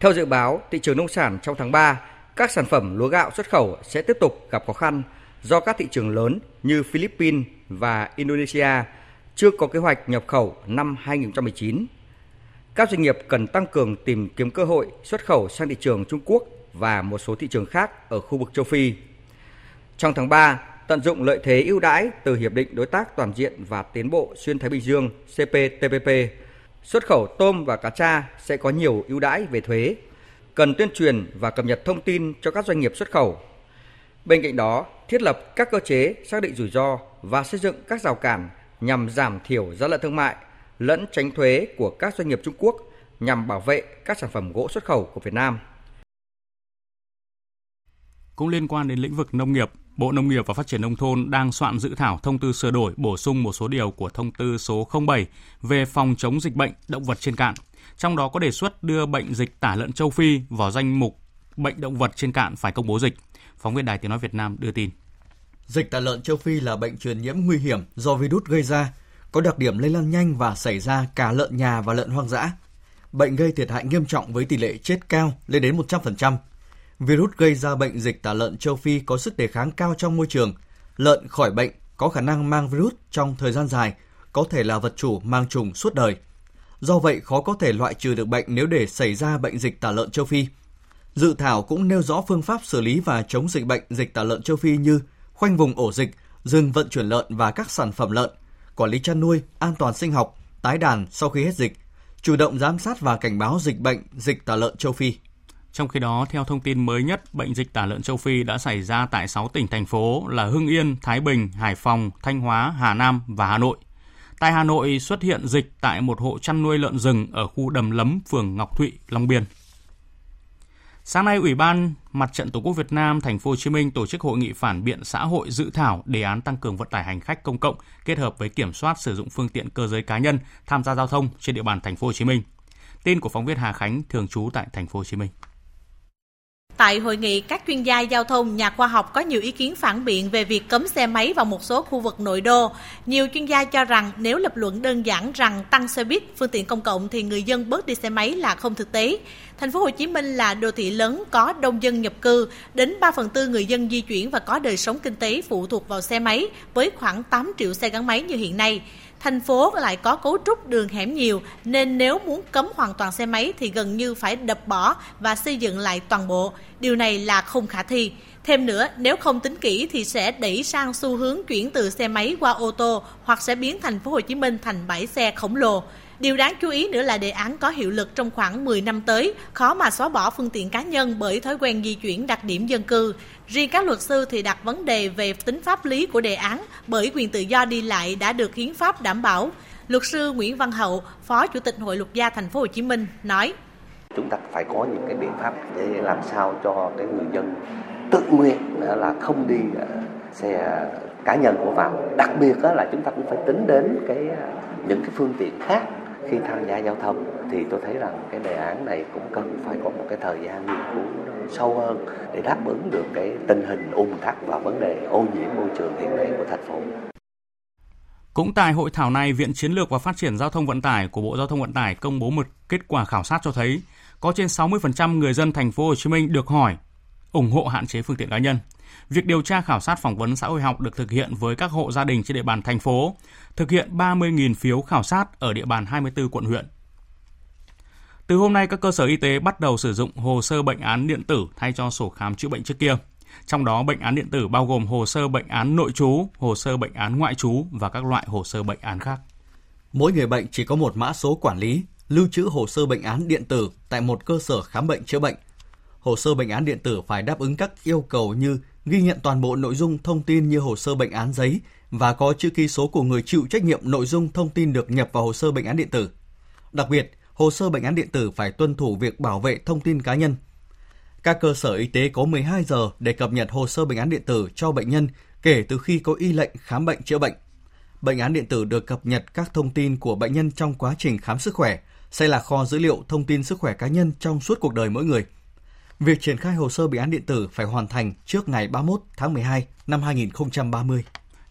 Theo dự báo, thị trường nông sản trong tháng 3, các sản phẩm lúa gạo xuất khẩu sẽ tiếp tục gặp khó khăn do các thị trường lớn như Philippines và Indonesia chưa có kế hoạch nhập khẩu năm 2019. Các doanh nghiệp cần tăng cường tìm kiếm cơ hội xuất khẩu sang thị trường Trung Quốc và một số thị trường khác ở khu vực châu Phi. Trong tháng 3, tận dụng lợi thế ưu đãi từ Hiệp định Đối tác Toàn diện và Tiến bộ Xuyên Thái Bình Dương CPTPP, xuất khẩu tôm và cá tra sẽ có nhiều ưu đãi về thuế. Cần tuyên truyền và cập nhật thông tin cho các doanh nghiệp xuất khẩu. Bên cạnh đó, thiết lập các cơ chế xác định rủi ro và xây dựng các rào cản nhằm giảm thiểu giá lận thương mại lẫn tránh thuế của các doanh nghiệp Trung Quốc nhằm bảo vệ các sản phẩm gỗ xuất khẩu của Việt Nam. Cũng liên quan đến lĩnh vực nông nghiệp, Bộ Nông nghiệp và Phát triển Nông thôn đang soạn dự thảo thông tư sửa đổi bổ sung một số điều của thông tư số 07 về phòng chống dịch bệnh động vật trên cạn. Trong đó có đề xuất đưa bệnh dịch tả lợn châu Phi vào danh mục bệnh động vật trên cạn phải công bố dịch. Phóng viên Đài Tiếng Nói Việt Nam đưa tin. Dịch tả lợn châu Phi là bệnh truyền nhiễm nguy hiểm do virus gây ra, có đặc điểm lây lan nhanh và xảy ra cả lợn nhà và lợn hoang dã. Bệnh gây thiệt hại nghiêm trọng với tỷ lệ chết cao lên đến 100%. Virus gây ra bệnh dịch tả lợn châu Phi có sức đề kháng cao trong môi trường. Lợn khỏi bệnh có khả năng mang virus trong thời gian dài, có thể là vật chủ mang trùng suốt đời. Do vậy khó có thể loại trừ được bệnh nếu để xảy ra bệnh dịch tả lợn châu Phi. Dự thảo cũng nêu rõ phương pháp xử lý và chống dịch bệnh dịch tả lợn châu Phi như khoanh vùng ổ dịch, dừng vận chuyển lợn và các sản phẩm lợn, quản lý chăn nuôi, an toàn sinh học, tái đàn sau khi hết dịch, chủ động giám sát và cảnh báo dịch bệnh dịch tả lợn châu Phi. Trong khi đó, theo thông tin mới nhất, bệnh dịch tả lợn châu Phi đã xảy ra tại 6 tỉnh thành phố là Hưng Yên, Thái Bình, Hải Phòng, Thanh Hóa, Hà Nam và Hà Nội. Tại Hà Nội xuất hiện dịch tại một hộ chăn nuôi lợn rừng ở khu Đầm Lấm, phường Ngọc Thụy, Long Biên. Sáng nay, Ủy ban Mặt trận Tổ quốc Việt Nam Thành phố Hồ Chí Minh tổ chức hội nghị phản biện xã hội dự thảo đề án tăng cường vận tải hành khách công cộng kết hợp với kiểm soát sử dụng phương tiện cơ giới cá nhân tham gia giao thông trên địa bàn Thành phố Hồ Chí Minh. Tin của phóng viên Hà Khánh thường trú tại Thành phố Hồ Chí Minh. Tại hội nghị, các chuyên gia giao thông, nhà khoa học có nhiều ý kiến phản biện về việc cấm xe máy vào một số khu vực nội đô. Nhiều chuyên gia cho rằng nếu lập luận đơn giản rằng tăng xe buýt, phương tiện công cộng thì người dân bớt đi xe máy là không thực tế. Thành phố Hồ Chí Minh là đô thị lớn có đông dân nhập cư, đến 3 phần tư người dân di chuyển và có đời sống kinh tế phụ thuộc vào xe máy với khoảng 8 triệu xe gắn máy như hiện nay thành phố lại có cấu trúc đường hẻm nhiều nên nếu muốn cấm hoàn toàn xe máy thì gần như phải đập bỏ và xây dựng lại toàn bộ. Điều này là không khả thi. Thêm nữa, nếu không tính kỹ thì sẽ đẩy sang xu hướng chuyển từ xe máy qua ô tô hoặc sẽ biến thành phố Hồ Chí Minh thành bãi xe khổng lồ. Điều đáng chú ý nữa là đề án có hiệu lực trong khoảng 10 năm tới, khó mà xóa bỏ phương tiện cá nhân bởi thói quen di chuyển đặc điểm dân cư. Riêng các luật sư thì đặt vấn đề về tính pháp lý của đề án bởi quyền tự do đi lại đã được hiến pháp đảm bảo. Luật sư Nguyễn Văn Hậu, Phó Chủ tịch Hội Luật gia Thành phố Hồ Chí Minh nói: Chúng ta phải có những cái biện pháp để làm sao cho cái người dân tự nguyện ờ, là không đi ờ, xe cá nhân của vào. Đặc biệt là chúng ta cũng phải tính đến cái ờ, những cái phương tiện khác khi tham gia giao thông thì tôi thấy rằng cái đề án này cũng cần phải có một cái thời gian nghiên cứu sâu hơn để đáp ứng được cái tình hình ùn tắc và vấn đề ô nhiễm môi trường hiện nay của thành phố. Cũng tại hội thảo này, Viện Chiến lược và Phát triển Giao thông Vận tải của Bộ Giao thông Vận tải công bố một kết quả khảo sát cho thấy có trên 60% người dân thành phố Hồ Chí Minh được hỏi ủng hộ hạn chế phương tiện cá nhân. Việc điều tra khảo sát phỏng vấn xã hội học được thực hiện với các hộ gia đình trên địa bàn thành phố, thực hiện 30.000 phiếu khảo sát ở địa bàn 24 quận huyện. Từ hôm nay, các cơ sở y tế bắt đầu sử dụng hồ sơ bệnh án điện tử thay cho sổ khám chữa bệnh trước kia. Trong đó, bệnh án điện tử bao gồm hồ sơ bệnh án nội trú, hồ sơ bệnh án ngoại trú và các loại hồ sơ bệnh án khác. Mỗi người bệnh chỉ có một mã số quản lý, lưu trữ hồ sơ bệnh án điện tử tại một cơ sở khám bệnh chữa bệnh. Hồ sơ bệnh án điện tử phải đáp ứng các yêu cầu như ghi nhận toàn bộ nội dung thông tin như hồ sơ bệnh án giấy và có chữ ký số của người chịu trách nhiệm nội dung thông tin được nhập vào hồ sơ bệnh án điện tử. Đặc biệt, hồ sơ bệnh án điện tử phải tuân thủ việc bảo vệ thông tin cá nhân. Các cơ sở y tế có 12 giờ để cập nhật hồ sơ bệnh án điện tử cho bệnh nhân kể từ khi có y lệnh khám bệnh chữa bệnh. Bệnh án điện tử được cập nhật các thông tin của bệnh nhân trong quá trình khám sức khỏe, sẽ là kho dữ liệu thông tin sức khỏe cá nhân trong suốt cuộc đời mỗi người – Việc triển khai hồ sơ bệnh án điện tử phải hoàn thành trước ngày 31 tháng 12 năm 2030.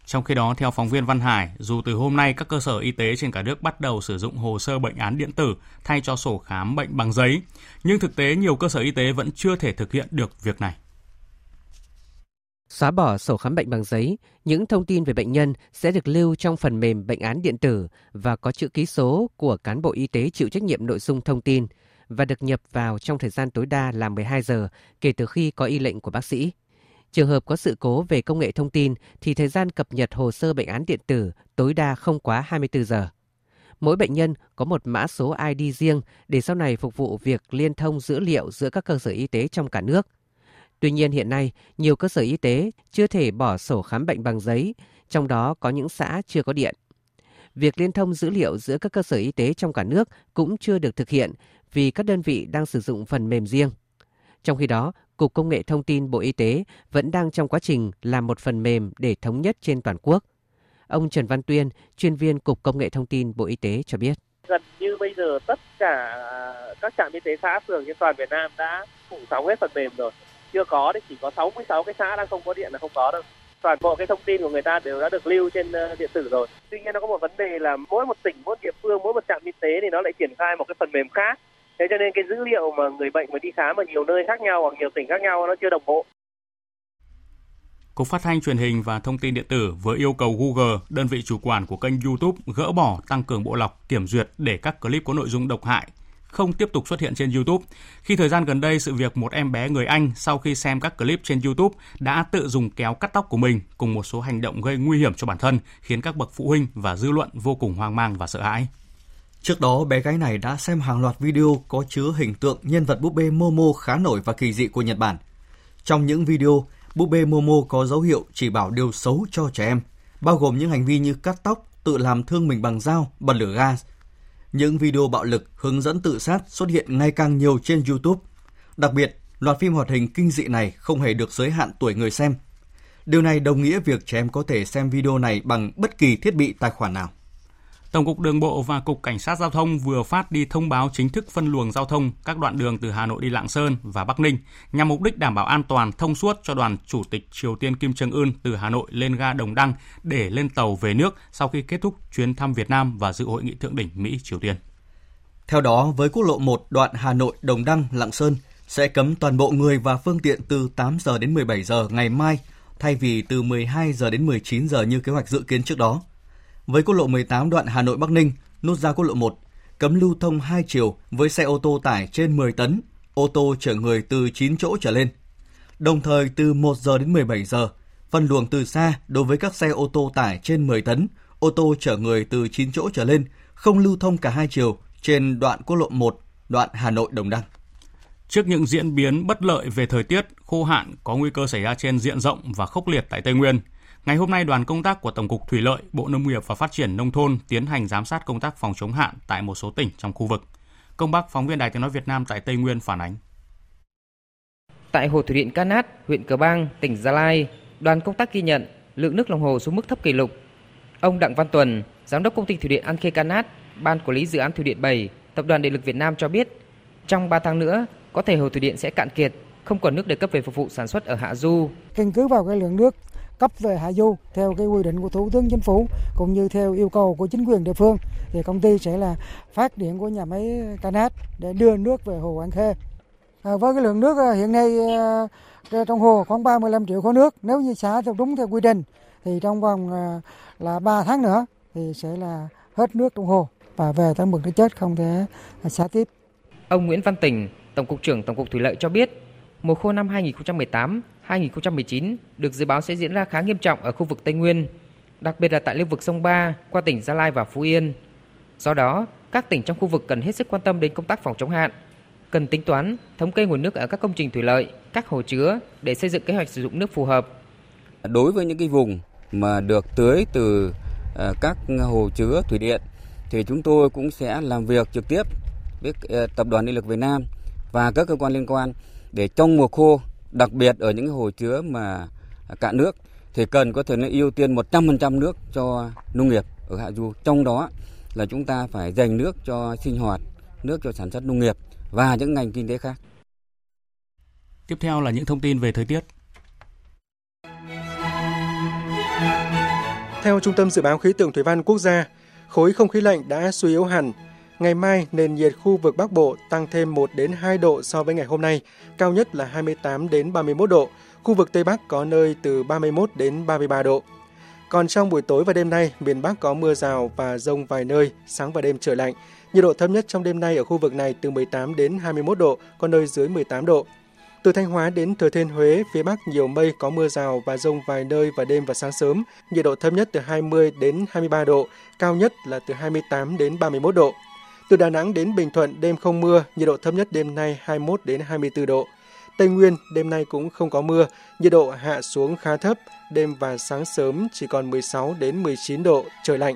Trong khi đó, theo phóng viên Văn Hải, dù từ hôm nay các cơ sở y tế trên cả nước bắt đầu sử dụng hồ sơ bệnh án điện tử thay cho sổ khám bệnh bằng giấy, nhưng thực tế nhiều cơ sở y tế vẫn chưa thể thực hiện được việc này. Xóa bỏ sổ khám bệnh bằng giấy, những thông tin về bệnh nhân sẽ được lưu trong phần mềm bệnh án điện tử và có chữ ký số của cán bộ y tế chịu trách nhiệm nội dung thông tin – và được nhập vào trong thời gian tối đa là 12 giờ kể từ khi có y lệnh của bác sĩ. Trường hợp có sự cố về công nghệ thông tin thì thời gian cập nhật hồ sơ bệnh án điện tử tối đa không quá 24 giờ. Mỗi bệnh nhân có một mã số ID riêng để sau này phục vụ việc liên thông dữ liệu giữa các cơ sở y tế trong cả nước. Tuy nhiên hiện nay, nhiều cơ sở y tế chưa thể bỏ sổ khám bệnh bằng giấy, trong đó có những xã chưa có điện. Việc liên thông dữ liệu giữa các cơ sở y tế trong cả nước cũng chưa được thực hiện vì các đơn vị đang sử dụng phần mềm riêng. Trong khi đó, Cục Công nghệ Thông tin Bộ Y tế vẫn đang trong quá trình làm một phần mềm để thống nhất trên toàn quốc. Ông Trần Văn Tuyên, chuyên viên Cục Công nghệ Thông tin Bộ Y tế cho biết. Gần như bây giờ tất cả các trạm y tế xã phường trên toàn Việt Nam đã phủ sóng hết phần mềm rồi. Chưa có thì chỉ có 66 cái xã đang không có điện là không có đâu toàn bộ cái thông tin của người ta đều đã được lưu trên ờ, điện tử rồi. Tuy nhiên nó có một vấn đề là mỗi một tỉnh, mỗi địa phương, mỗi một trạm y tế thì nó lại triển khai một cái phần mềm khác. Thế cho nên cái dữ liệu mà người bệnh mà đi khám ở nhiều nơi khác nhau hoặc nhiều tỉnh khác nhau nó chưa đồng bộ. Cục Phát thanh Truyền hình và Thông tin điện tử vừa yêu cầu Google, đơn vị chủ quản của kênh YouTube, gỡ bỏ tăng cường bộ lọc kiểm duyệt để các clip có nội dung độc hại không tiếp tục xuất hiện trên YouTube. Khi thời gian gần đây sự việc một em bé người Anh sau khi xem các clip trên YouTube đã tự dùng kéo cắt tóc của mình cùng một số hành động gây nguy hiểm cho bản thân, khiến các bậc phụ huynh và dư luận vô cùng hoang mang và sợ hãi. Trước đó, bé gái này đã xem hàng loạt video có chứa hình tượng nhân vật búp bê Momo khá nổi và kỳ dị của Nhật Bản. Trong những video, búp bê Momo có dấu hiệu chỉ bảo điều xấu cho trẻ em, bao gồm những hành vi như cắt tóc, tự làm thương mình bằng dao, bật lửa gas. Những video bạo lực hướng dẫn tự sát xuất hiện ngày càng nhiều trên YouTube. Đặc biệt, loạt phim hoạt hình kinh dị này không hề được giới hạn tuổi người xem. Điều này đồng nghĩa việc trẻ em có thể xem video này bằng bất kỳ thiết bị tài khoản nào. Tổng cục Đường bộ và Cục Cảnh sát Giao thông vừa phát đi thông báo chính thức phân luồng giao thông các đoạn đường từ Hà Nội đi Lạng Sơn và Bắc Ninh nhằm mục đích đảm bảo an toàn thông suốt cho đoàn Chủ tịch Triều Tiên Kim Jong Un từ Hà Nội lên ga Đồng Đăng để lên tàu về nước sau khi kết thúc chuyến thăm Việt Nam và dự hội nghị thượng đỉnh Mỹ Triều Tiên. Theo đó, với quốc lộ 1 đoạn Hà Nội Đồng Đăng Lạng Sơn sẽ cấm toàn bộ người và phương tiện từ 8 giờ đến 17 giờ ngày mai thay vì từ 12 giờ đến 19 giờ như kế hoạch dự kiến trước đó. Với quốc lộ 18 đoạn Hà Nội Bắc Ninh, nút giao quốc lộ 1, cấm lưu thông hai chiều với xe ô tô tải trên 10 tấn, ô tô chở người từ 9 chỗ trở lên. Đồng thời từ 1 giờ đến 17 giờ, phân luồng từ xa đối với các xe ô tô tải trên 10 tấn, ô tô chở người từ 9 chỗ trở lên không lưu thông cả hai chiều trên đoạn quốc lộ 1, đoạn Hà Nội Đồng Đăng. Trước những diễn biến bất lợi về thời tiết, khô hạn có nguy cơ xảy ra trên diện rộng và khốc liệt tại Tây Nguyên, Ngày hôm nay, đoàn công tác của Tổng cục Thủy lợi, Bộ Nông nghiệp và Phát triển Nông thôn tiến hành giám sát công tác phòng chống hạn tại một số tỉnh trong khu vực. Công Bắc, phóng viên Đài tiếng nói Việt Nam tại Tây Nguyên phản ánh. Tại hồ thủy điện Canát, huyện Cờ Bang, tỉnh Gia Lai, đoàn công tác ghi nhận lượng nước lòng hồ xuống mức thấp kỷ lục. Ông Đặng Văn Tuần, giám đốc công ty thủy điện An Khê Canát, ban quản lý dự án thủy điện 7, Tập đoàn Điện lực Việt Nam cho biết, trong 3 tháng nữa, có thể hồ thủy điện sẽ cạn kiệt, không còn nước để cấp về phục vụ sản xuất ở hạ du. Căn cứ vào cái lượng nước cấp về hạ du theo cái quy định của thủ tướng chính phủ cũng như theo yêu cầu của chính quyền địa phương thì công ty sẽ là phát điện của nhà máy Canat để đưa nước về hồ An Khê. À, với cái lượng nước à, hiện nay à, trong hồ khoảng 35 triệu khối nước nếu như xả theo đúng theo quy định thì trong vòng à, là 3 tháng nữa thì sẽ là hết nước trong hồ và về tới mực nước chết không thể xả tiếp. Ông Nguyễn Văn Tình, Tổng cục trưởng Tổng cục Thủy lợi cho biết, mùa khô năm 2018 2019 được dự báo sẽ diễn ra khá nghiêm trọng ở khu vực Tây Nguyên, đặc biệt là tại lưu vực sông Ba qua tỉnh Gia Lai và Phú Yên. Do đó, các tỉnh trong khu vực cần hết sức quan tâm đến công tác phòng chống hạn, cần tính toán, thống kê nguồn nước ở các công trình thủy lợi, các hồ chứa để xây dựng kế hoạch sử dụng nước phù hợp. Đối với những cái vùng mà được tưới từ ờ, các hồ chứa thủy điện thì chúng tôi cũng sẽ làm việc trực tiếp với ờ, Tập đoàn Điện lực Việt Nam và các cơ quan liên quan để trong mùa khô đặc biệt ở những hồ chứa mà cạn nước thì cần có thể ưu tiên 100% nước cho nông nghiệp ở hạ du. Trong đó là chúng ta phải dành nước cho sinh hoạt, nước cho sản xuất nông nghiệp và những ngành kinh tế khác. Tiếp theo là những thông tin về thời tiết. Theo Trung tâm Dự báo Khí tượng Thủy văn Quốc gia, khối không khí lạnh đã suy yếu hẳn, Ngày mai, nền nhiệt khu vực Bắc Bộ tăng thêm 1 đến 2 độ so với ngày hôm nay, cao nhất là 28 đến 31 độ. Khu vực Tây Bắc có nơi từ 31 đến 33 độ. Còn trong buổi tối và đêm nay, miền Bắc có mưa rào và rông vài nơi, sáng và đêm trời lạnh. Nhiệt độ thấp nhất trong đêm nay ở khu vực này từ 18 đến 21 độ, có nơi dưới 18 độ. Từ Thanh Hóa đến Thừa Thiên Huế, phía Bắc nhiều mây có mưa rào và rông vài nơi vào đêm và sáng sớm. Nhiệt độ thấp nhất từ 20 đến 23 độ, cao nhất là từ 28 đến 31 độ. Từ Đà Nẵng đến Bình Thuận đêm không mưa, nhiệt độ thấp nhất đêm nay 21 đến 24 độ. Tây Nguyên đêm nay cũng không có mưa, nhiệt độ hạ xuống khá thấp, đêm và sáng sớm chỉ còn 16 đến 19 độ, trời lạnh.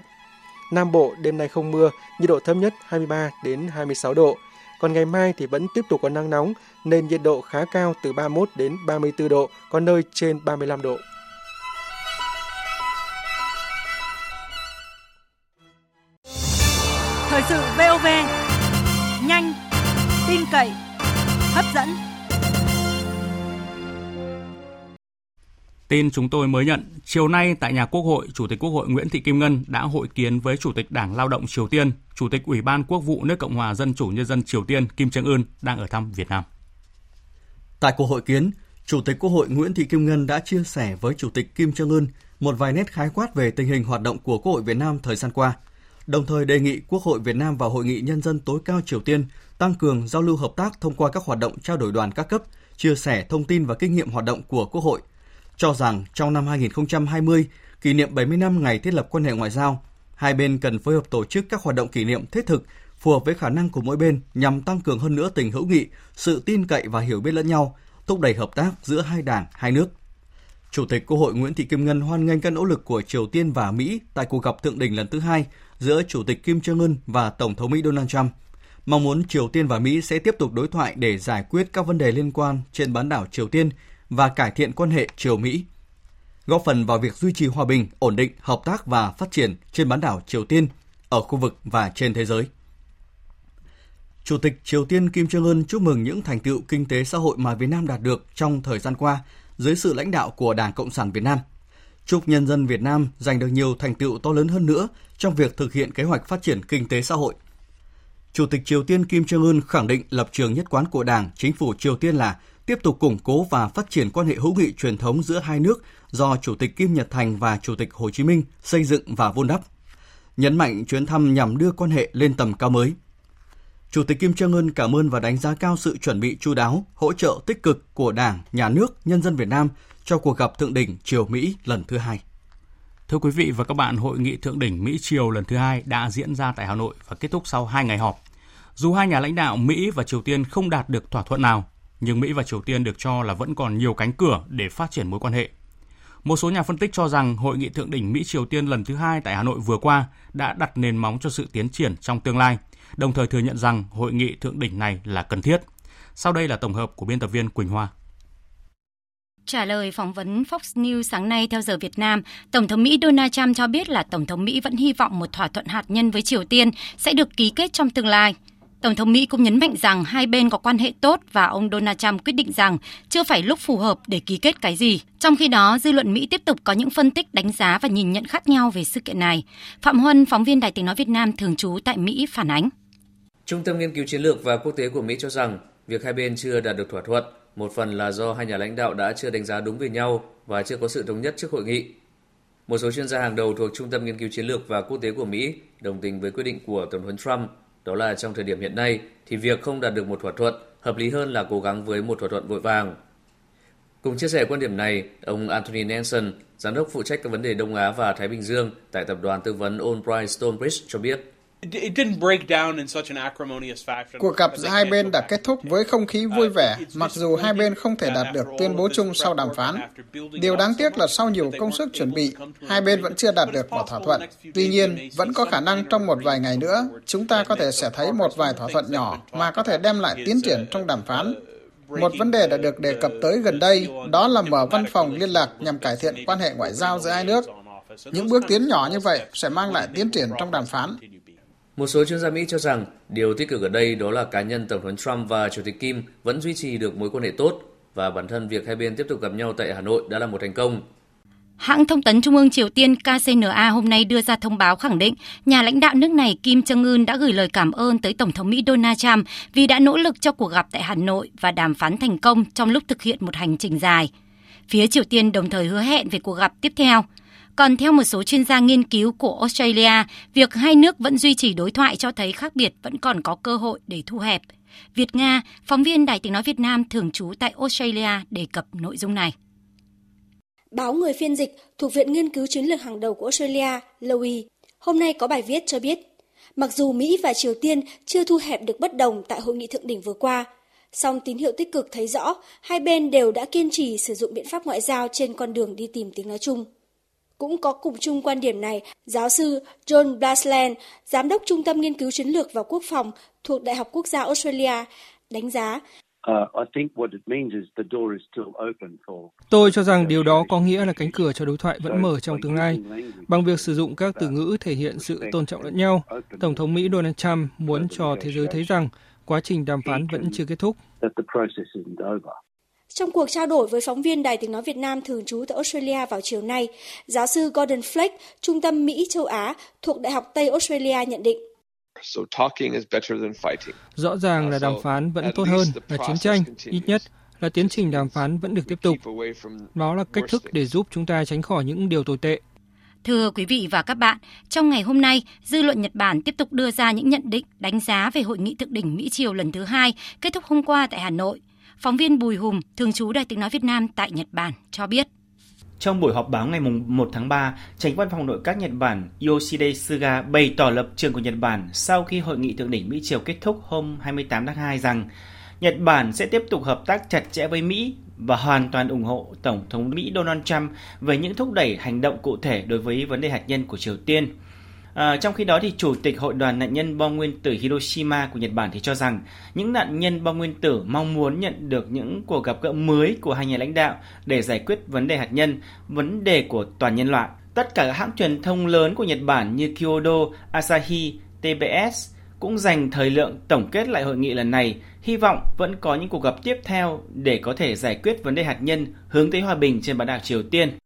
Nam Bộ đêm nay không mưa, nhiệt độ thấp nhất 23 đến 26 độ. Còn ngày mai thì vẫn tiếp tục có nắng nóng nên nhiệt độ khá cao từ 31 đến 34 độ, có nơi trên 35 độ. Thời sự VOV nhanh, tin cậy, hấp dẫn. Tin chúng tôi mới nhận, chiều nay tại nhà Quốc hội, Chủ tịch Quốc hội Nguyễn Thị Kim Ngân đã hội kiến với Chủ tịch Đảng Lao động Triều Tiên, Chủ tịch Ủy ban Quốc vụ nước Cộng hòa Dân chủ Nhân dân Triều Tiên Kim Jong Un đang ở thăm Việt Nam. Tại cuộc hội kiến, Chủ tịch Quốc hội Nguyễn Thị Kim Ngân đã chia sẻ với Chủ tịch Kim Jong Un một vài nét khái quát về tình hình hoạt động của Quốc hội Việt Nam thời gian qua, đồng thời đề nghị Quốc hội Việt Nam và Hội nghị Nhân dân tối cao Triều Tiên tăng cường giao lưu hợp tác thông qua các hoạt động trao đổi đoàn các cấp, chia sẻ thông tin và kinh nghiệm hoạt động của Quốc hội. Cho rằng trong năm 2020, kỷ niệm 70 năm ngày thiết lập quan hệ ngoại giao, hai bên cần phối hợp tổ chức các hoạt động kỷ niệm thiết thực phù hợp với khả năng của mỗi bên nhằm tăng cường hơn nữa tình hữu nghị, sự tin cậy và hiểu biết lẫn nhau, thúc đẩy hợp tác giữa hai đảng, hai nước. Chủ tịch Quốc hội Nguyễn Thị Kim Ngân hoan nghênh các nỗ lực của Triều Tiên và Mỹ tại cuộc gặp thượng đỉnh lần thứ hai giữa Chủ tịch Kim Jong Un và Tổng thống Mỹ Donald Trump. Mong muốn Triều Tiên và Mỹ sẽ tiếp tục đối thoại để giải quyết các vấn đề liên quan trên bán đảo Triều Tiên và cải thiện quan hệ Triều-Mỹ, góp phần vào việc duy trì hòa bình, ổn định, hợp tác và phát triển trên bán đảo Triều Tiên, ở khu vực và trên thế giới. Chủ tịch Triều Tiên Kim Jong Un chúc mừng những thành tựu kinh tế xã hội mà Việt Nam đạt được trong thời gian qua dưới sự lãnh đạo của Đảng Cộng sản Việt Nam. Chúc nhân dân Việt Nam giành được nhiều thành tựu to lớn hơn nữa trong việc thực hiện kế hoạch phát triển kinh tế xã hội. Chủ tịch Triều Tiên Kim Jong Un khẳng định lập trường nhất quán của Đảng, chính phủ Triều Tiên là tiếp tục củng cố và phát triển quan hệ hữu nghị truyền thống giữa hai nước do Chủ tịch Kim Nhật Thành và Chủ tịch Hồ Chí Minh xây dựng và vun đắp. Nhấn mạnh chuyến thăm nhằm đưa quan hệ lên tầm cao mới – Chủ tịch Kim Jong Un cảm ơn và đánh giá cao sự chuẩn bị chu đáo, hỗ trợ tích cực của Đảng, Nhà nước, nhân dân Việt Nam cho cuộc gặp thượng đỉnh Triều Mỹ lần thứ hai. Thưa quý vị và các bạn, hội nghị thượng đỉnh Mỹ Triều lần thứ hai đã diễn ra tại Hà Nội và kết thúc sau hai ngày họp. Dù hai nhà lãnh đạo Mỹ và Triều Tiên không đạt được thỏa thuận nào, nhưng Mỹ và Triều Tiên được cho là vẫn còn nhiều cánh cửa để phát triển mối quan hệ. Một số nhà phân tích cho rằng hội nghị thượng đỉnh Mỹ Triều Tiên lần thứ hai tại Hà Nội vừa qua đã đặt nền móng cho sự tiến triển trong tương lai – đồng thời thừa nhận rằng hội nghị thượng đỉnh này là cần thiết. Sau đây là tổng hợp của biên tập viên Quỳnh Hoa. Trả lời phỏng vấn Fox News sáng nay theo giờ Việt Nam, Tổng thống Mỹ Donald Trump cho biết là Tổng thống Mỹ vẫn hy vọng một thỏa thuận hạt nhân với Triều Tiên sẽ được ký kết trong tương lai. Tổng thống Mỹ cũng nhấn mạnh rằng hai bên có quan hệ tốt và ông Donald Trump quyết định rằng chưa phải lúc phù hợp để ký kết cái gì. Trong khi đó, dư luận Mỹ tiếp tục có những phân tích, đánh giá và nhìn nhận khác nhau về sự kiện này. Phạm Huân, phóng viên Đài tiếng nói Việt Nam thường trú tại Mỹ phản ánh. Trung tâm nghiên cứu chiến lược và quốc tế của Mỹ cho rằng việc hai bên chưa đạt được thỏa thuận một phần là do hai nhà lãnh đạo đã chưa đánh giá đúng về nhau và chưa có sự thống nhất trước hội nghị. Một số chuyên gia hàng đầu thuộc Trung tâm nghiên cứu chiến lược và quốc tế của Mỹ đồng tình với quyết định của Tổng thống Trump, đó là trong thời điểm hiện nay thì việc không đạt được một thỏa thuận hợp lý hơn là cố gắng với một thỏa thuận vội vàng. Cùng chia sẻ quan điểm này, ông Anthony Nelson, giám đốc phụ trách các vấn đề Đông Á và Thái Bình Dương tại tập đoàn tư vấn Albright Stonebridge cho biết, Cuộc gặp giữa hai bên đã kết thúc với không khí vui vẻ, mặc dù hai bên không thể đạt được tuyên bố chung sau đàm phán. Điều đáng tiếc là sau nhiều công sức chuẩn bị, hai bên vẫn chưa đạt được một thỏa thuận. Tuy nhiên, vẫn có khả năng trong một vài ngày nữa, chúng ta có thể sẽ thấy một vài thỏa thuận nhỏ mà có thể đem lại tiến triển trong đàm phán. Một vấn đề đã được đề cập tới gần đây, đó là mở văn phòng liên lạc nhằm cải thiện quan hệ ngoại giao giữa hai nước. Những bước tiến nhỏ như vậy sẽ mang lại tiến triển trong đàm phán. Một số chuyên gia Mỹ cho rằng điều tích cực ở đây đó là cá nhân Tổng thống Trump và Chủ tịch Kim vẫn duy trì được mối quan hệ tốt và bản thân việc hai bên tiếp tục gặp nhau tại Hà Nội đã là một thành công. Hãng thông tấn Trung ương Triều Tiên KCNA hôm nay đưa ra thông báo khẳng định nhà lãnh đạo nước này Kim Jong Un đã gửi lời cảm ơn tới Tổng thống Mỹ Donald Trump vì đã nỗ lực cho cuộc gặp tại Hà Nội và đàm phán thành công trong lúc thực hiện một hành trình dài. Phía Triều Tiên đồng thời hứa hẹn về cuộc gặp tiếp theo – còn theo một số chuyên gia nghiên cứu của Australia, việc hai nước vẫn duy trì đối thoại cho thấy khác biệt vẫn còn có cơ hội để thu hẹp. Việt Nga, phóng viên Đài tiếng nói Việt Nam thường trú tại Australia đề cập nội dung này. Báo Người phiên dịch thuộc Viện Nghiên cứu Chiến lược hàng đầu của Australia, Lowy, hôm nay có bài viết cho biết, mặc dù Mỹ và Triều Tiên chưa thu hẹp được bất đồng tại hội nghị thượng đỉnh vừa qua, song tín hiệu tích cực thấy rõ hai bên đều đã kiên trì sử dụng biện pháp ngoại giao trên con đường đi tìm tiếng nói chung. Cũng có cùng chung quan điểm này, giáo sư John Blasland, giám đốc Trung tâm Nghiên cứu Chiến lược và Quốc phòng thuộc Đại học Quốc gia Australia, đánh giá uh, Tôi cho rằng điều đó có nghĩa là cánh cửa cho đối thoại vẫn mở trong tương lai. Bằng việc sử dụng các từ ngữ thể hiện sự tôn trọng lẫn nhau, Tổng thống Mỹ Donald Trump muốn cho thế giới thấy rằng quá trình đàm phán vẫn chưa kết thúc. Trong cuộc trao đổi với phóng viên Đài tiếng nói Việt Nam thường trú tại Australia vào chiều nay, giáo sư Gordon Fleck, Trung tâm Mỹ châu Á thuộc Đại học Tây Australia nhận định. Rõ ràng là đàm phán vẫn tốt hơn là chiến tranh, ít nhất là tiến trình đàm phán vẫn được tiếp tục. Đó là cách thức để giúp chúng ta tránh khỏi những điều tồi tệ. Thưa quý vị và các bạn, trong ngày hôm nay, dư luận Nhật Bản tiếp tục đưa ra những nhận định, đánh giá về hội nghị thượng đỉnh Mỹ Triều lần thứ hai kết thúc hôm qua tại Hà Nội. Phóng viên Bùi Hùng, thường trú Đài tiếng nói Việt Nam tại Nhật Bản cho biết. Trong buổi họp báo ngày 1 tháng 3, tránh văn phòng nội các Nhật Bản Yoshide Suga bày tỏ lập trường của Nhật Bản sau khi hội nghị thượng đỉnh Mỹ Triều kết thúc hôm 28 tháng 2 rằng Nhật Bản sẽ tiếp tục hợp tác chặt chẽ với Mỹ và hoàn toàn ủng hộ Tổng thống Mỹ Donald Trump về những thúc đẩy hành động cụ thể đối với vấn đề hạt nhân của Triều Tiên. À, trong khi đó thì chủ tịch hội đoàn nạn nhân bom nguyên tử Hiroshima của Nhật Bản thì cho rằng những nạn nhân bom nguyên tử mong muốn nhận được những cuộc gặp gỡ mới của hai nhà lãnh đạo để giải quyết vấn đề hạt nhân, vấn đề của toàn nhân loại. Tất cả các hãng truyền thông lớn của Nhật Bản như Kyodo, Asahi, TBS cũng dành thời lượng tổng kết lại hội nghị lần này, hy vọng vẫn có những cuộc gặp tiếp theo để có thể giải quyết vấn đề hạt nhân hướng tới hòa bình trên bán đảo Triều Tiên.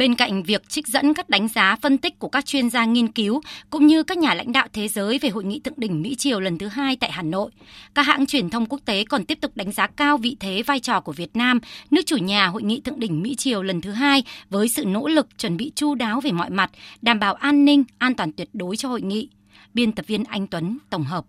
Bên cạnh việc trích dẫn các đánh giá phân tích của các chuyên gia nghiên cứu cũng như các nhà lãnh đạo thế giới về hội nghị thượng đỉnh Mỹ Triều lần thứ hai tại Hà Nội, các hãng truyền thông quốc tế còn tiếp tục đánh giá cao vị thế vai trò của Việt Nam, nước chủ nhà hội nghị thượng đỉnh Mỹ Triều lần thứ hai với sự nỗ lực chuẩn bị chu đáo về mọi mặt, đảm bảo an ninh, an toàn tuyệt đối cho hội nghị. Biên tập viên Anh Tuấn tổng hợp.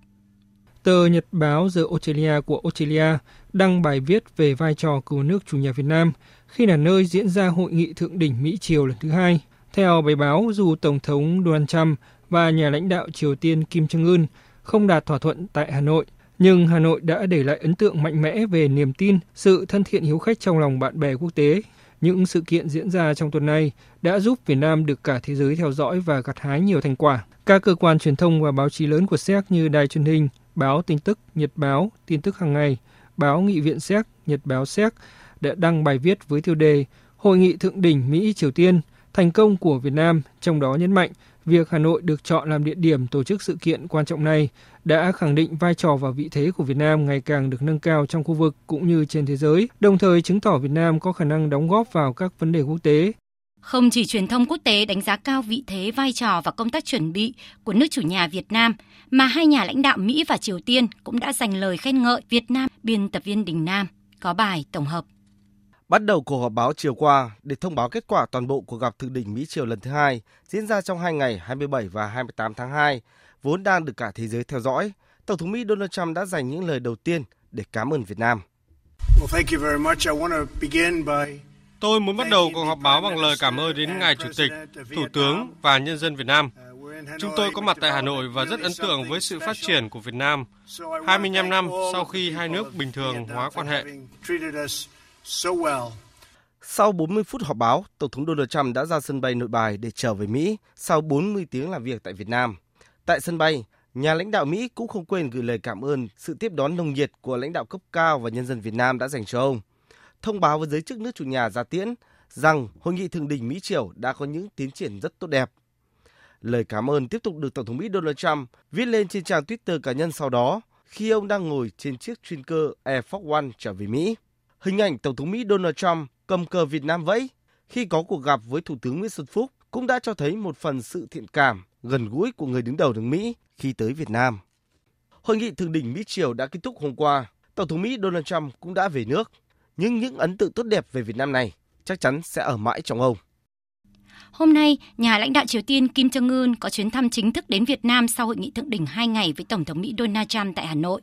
Tờ Nhật báo The Australia của Australia đăng bài viết về vai trò của nước chủ nhà Việt Nam khi là nơi diễn ra hội nghị thượng đỉnh Mỹ Triều lần thứ hai. Theo bài báo, dù Tổng thống Donald Trump và nhà lãnh đạo Triều Tiên Kim Jong-un không đạt thỏa thuận tại Hà Nội, nhưng Hà Nội đã để lại ấn tượng mạnh mẽ về niềm tin, sự thân thiện hiếu khách trong lòng bạn bè quốc tế. Những sự kiện diễn ra trong tuần này đã giúp Việt Nam được cả thế giới theo dõi và gặt hái nhiều thành quả. Các cơ quan truyền thông và báo chí lớn của Séc như Đài truyền hình, báo tin tức, Nhật báo, tin tức hàng ngày, báo Nghị viện Séc, Nhật báo Séc đã đăng bài viết với tiêu đề Hội nghị thượng đỉnh Mỹ-Triều Tiên, thành công của Việt Nam, trong đó nhấn mạnh việc Hà Nội được chọn làm địa điểm tổ chức sự kiện quan trọng này đã khẳng định vai trò và vị thế của Việt Nam ngày càng được nâng cao trong khu vực cũng như trên thế giới, đồng thời chứng tỏ Việt Nam có khả năng đóng góp vào các vấn đề quốc tế. Không chỉ truyền thông quốc tế đánh giá cao vị thế, vai trò và công tác chuẩn bị của nước chủ nhà Việt Nam, mà hai nhà lãnh đạo Mỹ và Triều Tiên cũng đã dành lời khen ngợi Việt Nam. Biên tập viên Đình Nam có bài tổng hợp. Bắt đầu cuộc họp báo chiều qua để thông báo kết quả toàn bộ cuộc gặp thượng đỉnh Mỹ Triều lần thứ hai diễn ra trong hai ngày 27 và 28 tháng 2, vốn đang được cả thế giới theo dõi. Tổng thống Mỹ Donald Trump đã dành những lời đầu tiên để cảm ơn Việt Nam. Tôi muốn bắt đầu cuộc họp báo bằng lời cảm ơn đến Ngài Chủ tịch, Thủ tướng và nhân dân Việt Nam. Chúng tôi có mặt tại Hà Nội và rất ấn tượng với sự phát triển của Việt Nam 25 năm sau khi hai nước bình thường hóa quan hệ. Sau 40 phút họp báo, Tổng thống Donald Trump đã ra sân bay nội bài để trở về Mỹ sau 40 tiếng làm việc tại Việt Nam. Tại sân bay, nhà lãnh đạo Mỹ cũng không quên gửi lời cảm ơn sự tiếp đón nồng nhiệt của lãnh đạo cấp cao và nhân dân Việt Nam đã dành cho ông. Thông báo với giới chức nước chủ nhà ra tiễn rằng hội nghị thượng đỉnh Mỹ Triều đã có những tiến triển rất tốt đẹp. Lời cảm ơn tiếp tục được Tổng thống Mỹ Donald Trump viết lên trên trang Twitter cá nhân sau đó khi ông đang ngồi trên chiếc chuyên cơ Air Force One trở về Mỹ. Hình ảnh Tổng thống Mỹ Donald Trump cầm cờ Việt Nam vẫy khi có cuộc gặp với Thủ tướng Nguyễn Xuân Phúc cũng đã cho thấy một phần sự thiện cảm, gần gũi của người đứng đầu nước Mỹ khi tới Việt Nam. Hội nghị thượng đỉnh Mỹ Triều đã kết thúc hôm qua. Tổng thống Mỹ Donald Trump cũng đã về nước. Nhưng những ấn tượng tốt đẹp về Việt Nam này chắc chắn sẽ ở mãi trong ông. Hôm nay, nhà lãnh đạo Triều Tiên Kim Jong Un có chuyến thăm chính thức đến Việt Nam sau hội nghị thượng đỉnh hai ngày với Tổng thống Mỹ Donald Trump tại Hà Nội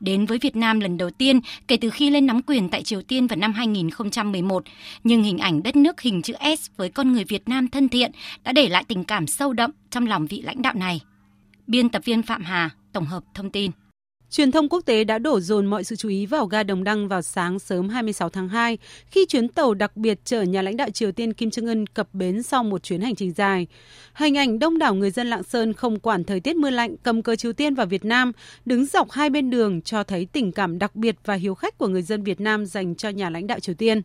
đến với Việt Nam lần đầu tiên kể từ khi lên nắm quyền tại Triều Tiên vào năm 2011, nhưng hình ảnh đất nước hình chữ S với con người Việt Nam thân thiện đã để lại tình cảm sâu đậm trong lòng vị lãnh đạo này. Biên tập viên Phạm Hà tổng hợp thông tin. Truyền thông quốc tế đã đổ dồn mọi sự chú ý vào ga Đồng Đăng vào sáng sớm 26 tháng 2 khi chuyến tàu đặc biệt chở nhà lãnh đạo Triều Tiên Kim Jong Un cập bến sau một chuyến hành trình dài. Hình ảnh đông đảo người dân Lạng Sơn không quản thời tiết mưa lạnh cầm cờ Triều Tiên và Việt Nam, đứng dọc hai bên đường cho thấy tình cảm đặc biệt và hiếu khách của người dân Việt Nam dành cho nhà lãnh đạo Triều Tiên.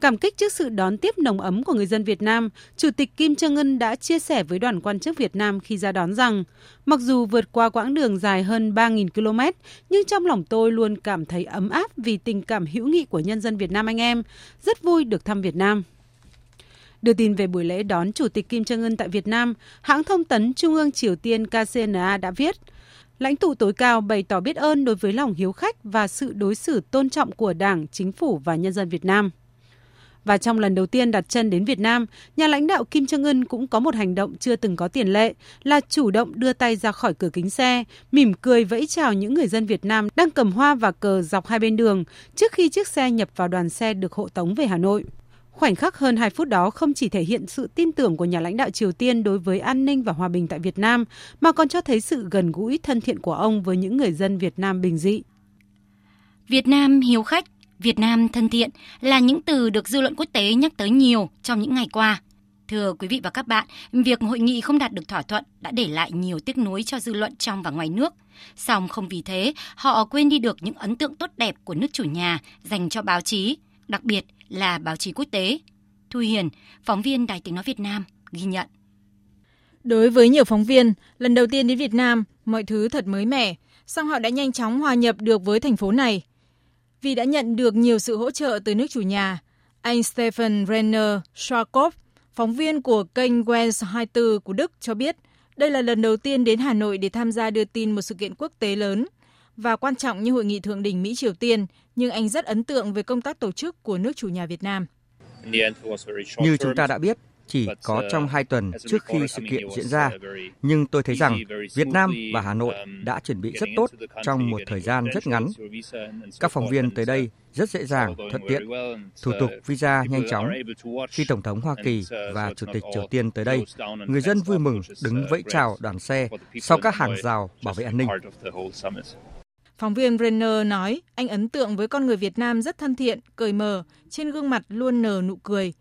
Cảm kích trước sự đón tiếp nồng ấm của người dân Việt Nam, Chủ tịch Kim Jong Un đã chia sẻ với đoàn quan chức Việt Nam khi ra đón rằng, mặc dù vượt qua quãng đường dài hơn 3.000 km, nhưng trong lòng tôi luôn cảm thấy ấm áp vì tình cảm hữu nghị của nhân dân Việt Nam anh em. Rất vui được thăm Việt Nam. Đưa tin về buổi lễ đón Chủ tịch Kim Jong Un tại Việt Nam, hãng thông tấn Trung ương Triều Tiên KCNA đã viết, lãnh tụ tối cao bày tỏ biết ơn đối với lòng hiếu khách và sự đối xử tôn trọng của Đảng, Chính phủ và nhân dân Việt Nam. Và trong lần đầu tiên đặt chân đến Việt Nam, nhà lãnh đạo Kim Jong Un cũng có một hành động chưa từng có tiền lệ là chủ động đưa tay ra khỏi cửa kính xe, mỉm cười vẫy chào những người dân Việt Nam đang cầm hoa và cờ dọc hai bên đường trước khi chiếc xe nhập vào đoàn xe được hộ tống về Hà Nội. Khoảnh khắc hơn 2 phút đó không chỉ thể hiện sự tin tưởng của nhà lãnh đạo Triều Tiên đối với an ninh và hòa bình tại Việt Nam, mà còn cho thấy sự gần gũi thân thiện của ông với những người dân Việt Nam bình dị. Việt Nam hiếu khách, Việt Nam thân thiện là những từ được dư luận quốc tế nhắc tới nhiều trong những ngày qua. Thưa quý vị và các bạn, việc hội nghị không đạt được thỏa thuận đã để lại nhiều tiếc nuối cho dư luận trong và ngoài nước. Song không vì thế, họ quên đi được những ấn tượng tốt đẹp của nước chủ nhà dành cho báo chí, đặc biệt là báo chí quốc tế. Thu Hiền, phóng viên Đài Tiếng Nói Việt Nam, ghi nhận. Đối với nhiều phóng viên, lần đầu tiên đến Việt Nam, mọi thứ thật mới mẻ, song họ đã nhanh chóng hòa nhập được với thành phố này. Vì đã nhận được nhiều sự hỗ trợ từ nước chủ nhà, anh Stephen Renner Schwarkopf, phóng viên của kênh Wens 24 của Đức cho biết, đây là lần đầu tiên đến Hà Nội để tham gia đưa tin một sự kiện quốc tế lớn. Và quan trọng như hội nghị thượng đỉnh Mỹ Triều Tiên, nhưng anh rất ấn tượng về công tác tổ chức của nước chủ nhà Việt Nam. Như chúng ta đã biết, chỉ có trong hai tuần trước khi sự kiện diễn ra, nhưng tôi thấy rằng Việt Nam và Hà Nội đã chuẩn bị rất tốt trong một thời gian rất ngắn. Các phóng viên tới đây rất dễ dàng, thuận tiện, thủ tục visa nhanh chóng. Khi Tổng thống Hoa Kỳ và Chủ tịch Triều Tiên tới đây, người dân vui mừng đứng vẫy chào đoàn xe sau các hàng rào bảo vệ an ninh. Phóng viên Brenner nói anh ấn tượng với con người Việt Nam rất thân thiện, cởi mở, trên gương mặt luôn nở nụ cười.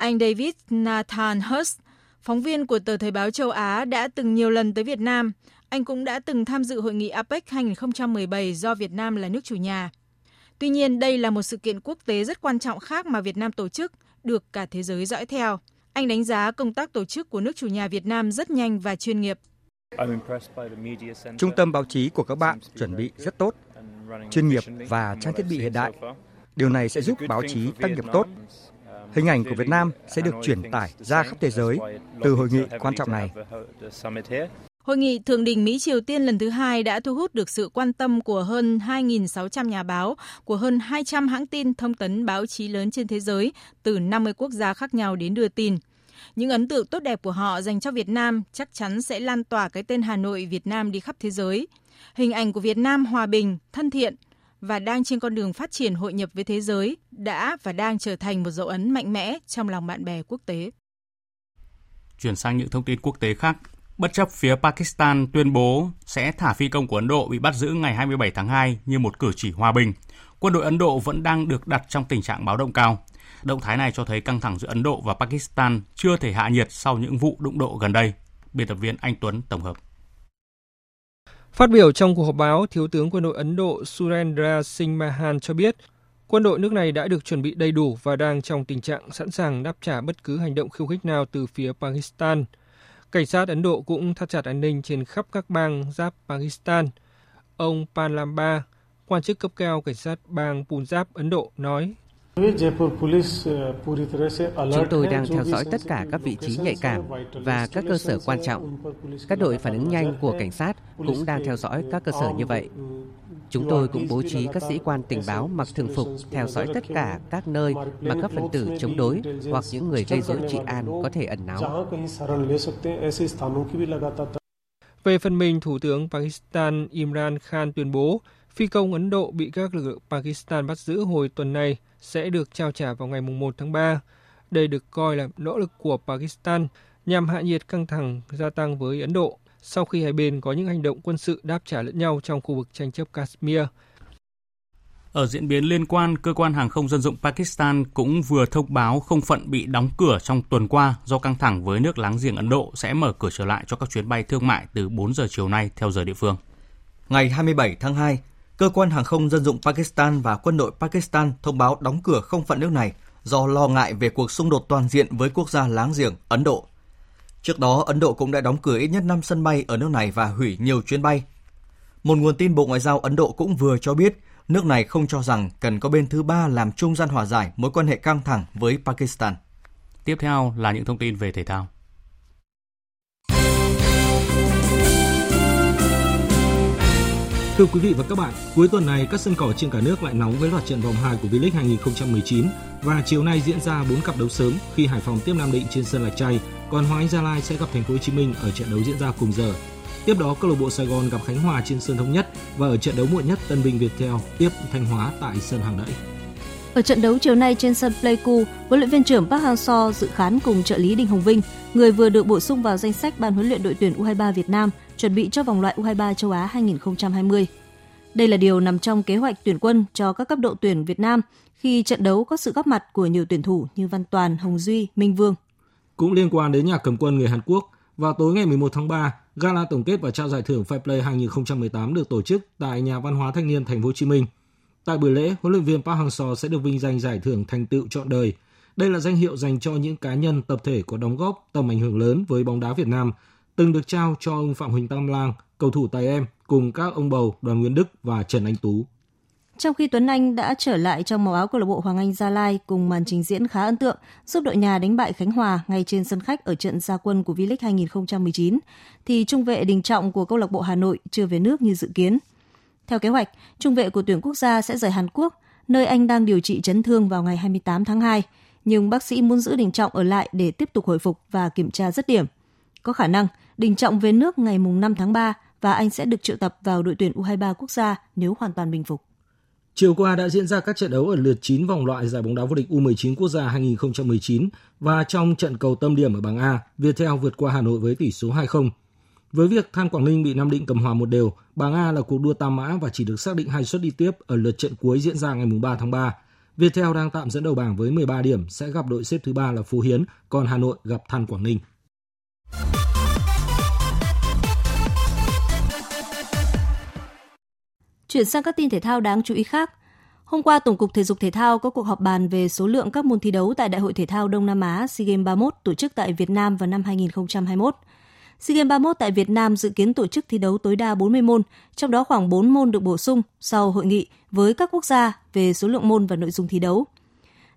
Anh David Nathan Hurst, phóng viên của tờ Thời báo châu Á đã từng nhiều lần tới Việt Nam. Anh cũng đã từng tham dự hội nghị APEC 2017 do Việt Nam là nước chủ nhà. Tuy nhiên, đây là một sự kiện quốc tế rất quan trọng khác mà Việt Nam tổ chức, được cả thế giới dõi theo. Anh đánh giá công tác tổ chức của nước chủ nhà Việt Nam rất nhanh và chuyên nghiệp. Trung tâm báo chí của các bạn chuẩn bị rất tốt, chuyên nghiệp và trang thiết bị hiện đại. Điều này sẽ giúp báo chí tác nghiệp tốt. Hình ảnh của Việt Nam sẽ được truyền tải ra khắp thế giới từ hội nghị quan trọng này. Hội nghị thượng đỉnh Mỹ Triều Tiên lần thứ hai đã thu hút được sự quan tâm của hơn 2.600 nhà báo, của hơn 200 hãng tin thông tấn báo chí lớn trên thế giới từ 50 quốc gia khác nhau đến đưa tin. Những ấn tượng tốt đẹp của họ dành cho Việt Nam chắc chắn sẽ lan tỏa cái tên Hà Nội Việt Nam đi khắp thế giới. Hình ảnh của Việt Nam hòa bình, thân thiện và đang trên con đường phát triển hội nhập với thế giới đã và đang trở thành một dấu ấn mạnh mẽ trong lòng bạn bè quốc tế. Chuyển sang những thông tin quốc tế khác, bất chấp phía Pakistan tuyên bố sẽ thả phi công của Ấn Độ bị bắt giữ ngày 27 tháng 2 như một cử chỉ hòa bình, quân đội Ấn Độ vẫn đang được đặt trong tình trạng báo động cao. Động thái này cho thấy căng thẳng giữa Ấn Độ và Pakistan chưa thể hạ nhiệt sau những vụ đụng độ gần đây. Biên tập viên Anh Tuấn tổng hợp. Phát biểu trong cuộc họp báo, Thiếu tướng quân đội Ấn Độ Surendra Singh Mahan cho biết, quân đội nước này đã được chuẩn bị đầy đủ và đang trong tình trạng sẵn sàng đáp trả bất cứ hành động khiêu khích nào từ phía Pakistan. Cảnh sát Ấn Độ cũng thắt chặt an ninh trên khắp các bang giáp Pakistan. Ông Panlamba, quan chức cấp cao cảnh sát bang Punjab Ấn Độ nói Chúng tôi đang theo dõi tất cả các vị trí nhạy cảm và các cơ sở quan trọng. Các đội phản ứng nhanh của cảnh sát cũng đang theo dõi các cơ sở như vậy. Chúng tôi cũng bố trí các sĩ quan tình báo mặc thường phục theo dõi tất cả các nơi mà các phần tử chống đối hoặc những người gây rối trị an có thể ẩn náu. Về phần mình, Thủ tướng Pakistan Imran Khan tuyên bố phi công Ấn Độ bị các lực lượng Pakistan bắt giữ hồi tuần này sẽ được trao trả vào ngày 1 tháng 3. Đây được coi là nỗ lực của Pakistan nhằm hạ nhiệt căng thẳng gia tăng với Ấn Độ sau khi hai bên có những hành động quân sự đáp trả lẫn nhau trong khu vực tranh chấp Kashmir. Ở diễn biến liên quan, cơ quan hàng không dân dụng Pakistan cũng vừa thông báo không phận bị đóng cửa trong tuần qua do căng thẳng với nước láng giềng Ấn Độ sẽ mở cửa trở lại cho các chuyến bay thương mại từ 4 giờ chiều nay theo giờ địa phương. Ngày 27 tháng 2, cơ quan hàng không dân dụng Pakistan và quân đội Pakistan thông báo đóng cửa không phận nước này do lo ngại về cuộc xung đột toàn diện với quốc gia láng giềng Ấn Độ. Trước đó, Ấn Độ cũng đã đóng cửa ít nhất 5 sân bay ở nước này và hủy nhiều chuyến bay. Một nguồn tin Bộ Ngoại giao Ấn Độ cũng vừa cho biết nước này không cho rằng cần có bên thứ ba làm trung gian hòa giải mối quan hệ căng thẳng với Pakistan. Tiếp theo là những thông tin về thể thao. Thưa quý vị và các bạn, cuối tuần này các sân cỏ trên cả nước lại nóng với loạt trận vòng 2 của V-League 2019 và chiều nay diễn ra 4 cặp đấu sớm khi Hải Phòng tiếp Nam Định trên sân Lạch Tray, còn Hoàng Anh Gia Lai sẽ gặp Thành phố Hồ Chí Minh ở trận đấu diễn ra cùng giờ. Tiếp đó, câu lạc bộ Sài Gòn gặp Khánh Hòa trên sân Thống Nhất và ở trận đấu muộn nhất Tân Bình Viettel tiếp Thanh Hóa tại sân Hàng Đẫy. Ở trận đấu chiều nay trên sân Pleiku, huấn luyện viên trưởng Park Hang-seo dự khán cùng trợ lý Đinh Hồng Vinh, người vừa được bổ sung vào danh sách ban huấn luyện đội tuyển U23 Việt Nam chuẩn bị cho vòng loại U23 châu Á 2020. Đây là điều nằm trong kế hoạch tuyển quân cho các cấp độ tuyển Việt Nam khi trận đấu có sự góp mặt của nhiều tuyển thủ như Văn Toàn, Hồng Duy, Minh Vương. Cũng liên quan đến nhà cầm quân người Hàn Quốc, vào tối ngày 11 tháng 3, gala tổng kết và trao giải thưởng Fair Play 2018 được tổ chức tại nhà văn hóa thanh niên Thành phố Hồ Chí Minh. Tại buổi lễ, huấn luyện viên Park Hang-seo sẽ được vinh danh giải thưởng thành tựu trọn đời. Đây là danh hiệu dành cho những cá nhân tập thể có đóng góp tầm ảnh hưởng lớn với bóng đá Việt Nam, từng được trao cho ông Phạm Huỳnh Tam Lang, cầu thủ tài em cùng các ông bầu Đoàn nguyên Đức và Trần Anh Tú. Trong khi Tuấn Anh đã trở lại trong màu áo câu lạc bộ Hoàng Anh Gia Lai cùng màn trình diễn khá ấn tượng, giúp đội nhà đánh bại Khánh Hòa ngay trên sân khách ở trận gia quân của V-League 2019, thì trung vệ Đình Trọng của câu lạc bộ Hà Nội chưa về nước như dự kiến. Theo kế hoạch, trung vệ của tuyển quốc gia sẽ rời Hàn Quốc, nơi anh đang điều trị chấn thương vào ngày 28 tháng 2, nhưng bác sĩ muốn giữ Đình Trọng ở lại để tiếp tục hồi phục và kiểm tra dứt điểm. Có khả năng Đình Trọng về nước ngày 5 tháng 3 và anh sẽ được triệu tập vào đội tuyển U23 quốc gia nếu hoàn toàn bình phục. Chiều qua đã diễn ra các trận đấu ở lượt 9 vòng loại giải bóng đá vô địch U19 quốc gia 2019 và trong trận cầu tâm điểm ở bảng A, Viettel vượt qua Hà Nội với tỷ số 2-0. Với việc Than Quảng Ninh bị Nam Định cầm hòa một đều, bảng A là cuộc đua tam mã và chỉ được xác định hai suất đi tiếp ở lượt trận cuối diễn ra ngày 3 tháng 3. Viettel đang tạm dẫn đầu bảng với 13 điểm sẽ gặp đội xếp thứ ba là Phú Hiến, còn Hà Nội gặp Than Quảng Ninh. Chuyển sang các tin thể thao đáng chú ý khác. Hôm qua, Tổng cục Thể dục Thể thao có cuộc họp bàn về số lượng các môn thi đấu tại Đại hội Thể thao Đông Nam Á SEA Games 31 tổ chức tại Việt Nam vào năm 2021. SEA Games 31 tại Việt Nam dự kiến tổ chức thi đấu tối đa 40 môn, trong đó khoảng 4 môn được bổ sung sau hội nghị với các quốc gia về số lượng môn và nội dung thi đấu.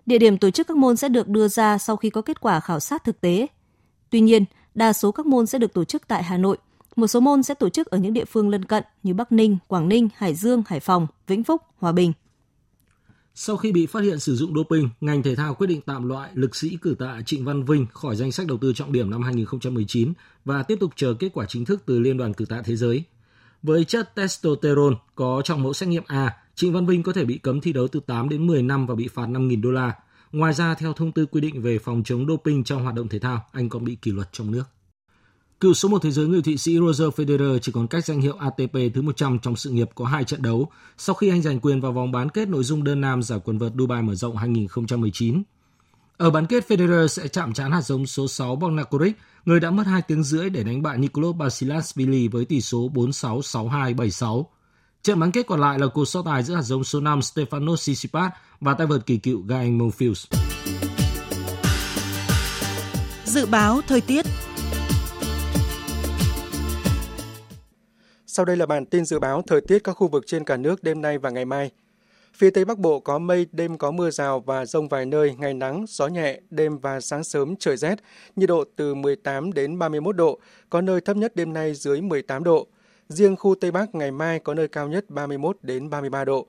Địa điểm tổ chức các môn sẽ được đưa ra sau khi có kết quả khảo sát thực tế. Tuy nhiên, đa số các môn sẽ được tổ chức tại Hà Nội – một số môn sẽ tổ chức ở những địa phương lân cận như Bắc Ninh, Quảng Ninh, Hải Dương, Hải Phòng, Vĩnh Phúc, Hòa Bình. Sau khi bị phát hiện sử dụng doping, ngành thể thao quyết định tạm loại lực sĩ cử tạ Trịnh Văn Vinh khỏi danh sách đầu tư trọng điểm năm 2019 và tiếp tục chờ kết quả chính thức từ Liên đoàn cử tạ thế giới. Với chất testosterone có trong mẫu xét nghiệm A, Trịnh Văn Vinh có thể bị cấm thi đấu từ 8 đến 10 năm và bị phạt 5.000 đô la. Ngoài ra, theo thông tư quy định về phòng chống doping trong hoạt động thể thao, anh còn bị kỷ luật trong nước. Cựu số 1 thế giới người Thụy Sĩ Roger Federer chỉ còn cách danh hiệu ATP thứ 100 trong sự nghiệp có hai trận đấu sau khi anh giành quyền vào vòng bán kết nội dung đơn nam giải quần vợt Dubai mở rộng 2019. Ở bán kết Federer sẽ chạm trán hạt giống số 6 Bognacoric, người đã mất 2 tiếng rưỡi để đánh bại Nicolas Basilashvili với tỷ số 4-6, 6-2, 7-6. Trận bán kết còn lại là cuộc so tài giữa hạt giống số 5 Stefanos Tsitsipas và tay vợt kỳ cựu Gael Monfils. Dự báo thời tiết Sau đây là bản tin dự báo thời tiết các khu vực trên cả nước đêm nay và ngày mai. Phía Tây Bắc Bộ có mây, đêm có mưa rào và rông vài nơi, ngày nắng, gió nhẹ, đêm và sáng sớm trời rét, nhiệt độ từ 18 đến 31 độ, có nơi thấp nhất đêm nay dưới 18 độ. Riêng khu Tây Bắc ngày mai có nơi cao nhất 31 đến 33 độ.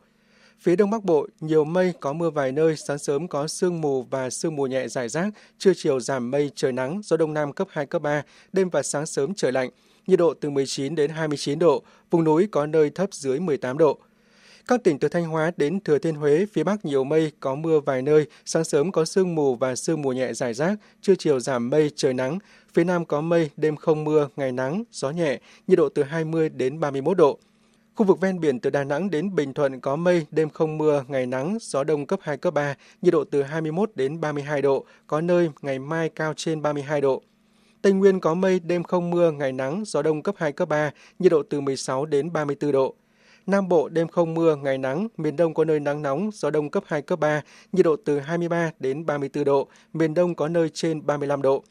Phía Đông Bắc Bộ, nhiều mây, có mưa vài nơi, sáng sớm có sương mù và sương mù nhẹ rải rác, trưa chiều giảm mây, trời nắng, gió Đông Nam cấp 2, cấp 3, đêm và sáng sớm trời lạnh, nhiệt độ từ 19 đến 29 độ, vùng núi có nơi thấp dưới 18 độ. Các tỉnh từ Thanh Hóa đến Thừa Thiên Huế, phía Bắc nhiều mây, có mưa vài nơi, sáng sớm có sương mù và sương mù nhẹ rải rác, trưa chiều giảm mây, trời nắng. Phía Nam có mây, đêm không mưa, ngày nắng, gió nhẹ, nhiệt độ từ 20 đến 31 độ. Khu vực ven biển từ Đà Nẵng đến Bình Thuận có mây, đêm không mưa, ngày nắng, gió đông cấp 2, cấp 3, nhiệt độ từ 21 đến 32 độ, có nơi ngày mai cao trên 32 độ. Tây Nguyên có mây, đêm không mưa, ngày nắng, gió đông cấp 2, cấp 3, nhiệt độ từ 16 đến 34 độ. Nam Bộ đêm không mưa, ngày nắng, miền Đông có nơi nắng nóng, gió đông cấp 2, cấp 3, nhiệt độ từ 23 đến 34 độ, miền Đông có nơi trên 35 độ.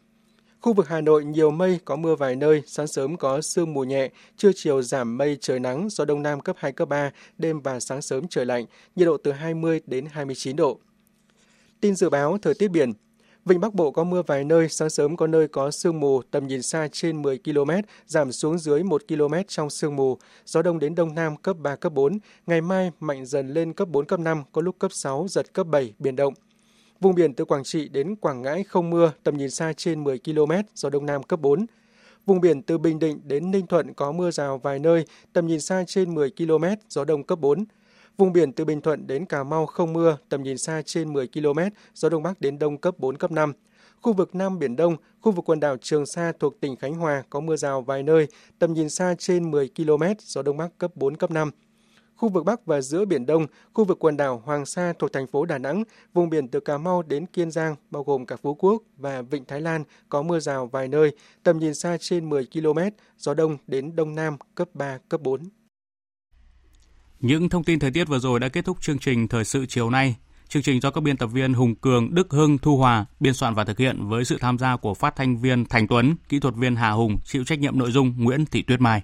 Khu vực Hà Nội nhiều mây, có mưa vài nơi, sáng sớm có sương mù nhẹ, trưa chiều giảm mây trời nắng, gió đông nam cấp 2, cấp 3, đêm và sáng sớm trời lạnh, nhiệt độ từ 20 đến 29 độ. Tin dự báo thời tiết biển Vịnh Bắc Bộ có mưa vài nơi, sáng sớm có nơi có sương mù, tầm nhìn xa trên 10 km, giảm xuống dưới 1 km trong sương mù. Gió đông đến đông nam cấp 3, cấp 4. Ngày mai mạnh dần lên cấp 4, cấp 5, có lúc cấp 6, giật cấp 7, biển động. Vùng biển từ Quảng Trị đến Quảng Ngãi không mưa, tầm nhìn xa trên 10 km, gió đông nam cấp 4. Vùng biển từ Bình Định đến Ninh Thuận có mưa rào vài nơi, tầm nhìn xa trên 10 km, gió đông cấp 4. Vùng biển từ Bình Thuận đến Cà Mau không mưa, tầm nhìn xa trên 10 km, gió Đông Bắc đến Đông cấp 4, cấp 5. Khu vực Nam Biển Đông, khu vực quần đảo Trường Sa thuộc tỉnh Khánh Hòa có mưa rào vài nơi, tầm nhìn xa trên 10 km, gió Đông Bắc cấp 4, cấp 5. Khu vực Bắc và giữa Biển Đông, khu vực quần đảo Hoàng Sa thuộc thành phố Đà Nẵng, vùng biển từ Cà Mau đến Kiên Giang, bao gồm cả Phú Quốc và Vịnh Thái Lan có mưa rào vài nơi, tầm nhìn xa trên 10 km, gió Đông đến Đông Nam cấp 3, cấp 4. Những thông tin thời tiết vừa rồi đã kết thúc chương trình Thời sự chiều nay. Chương trình do các biên tập viên Hùng Cường, Đức Hưng, Thu Hòa biên soạn và thực hiện với sự tham gia của phát thanh viên Thành Tuấn, kỹ thuật viên Hà Hùng, chịu trách nhiệm nội dung Nguyễn Thị Tuyết Mai.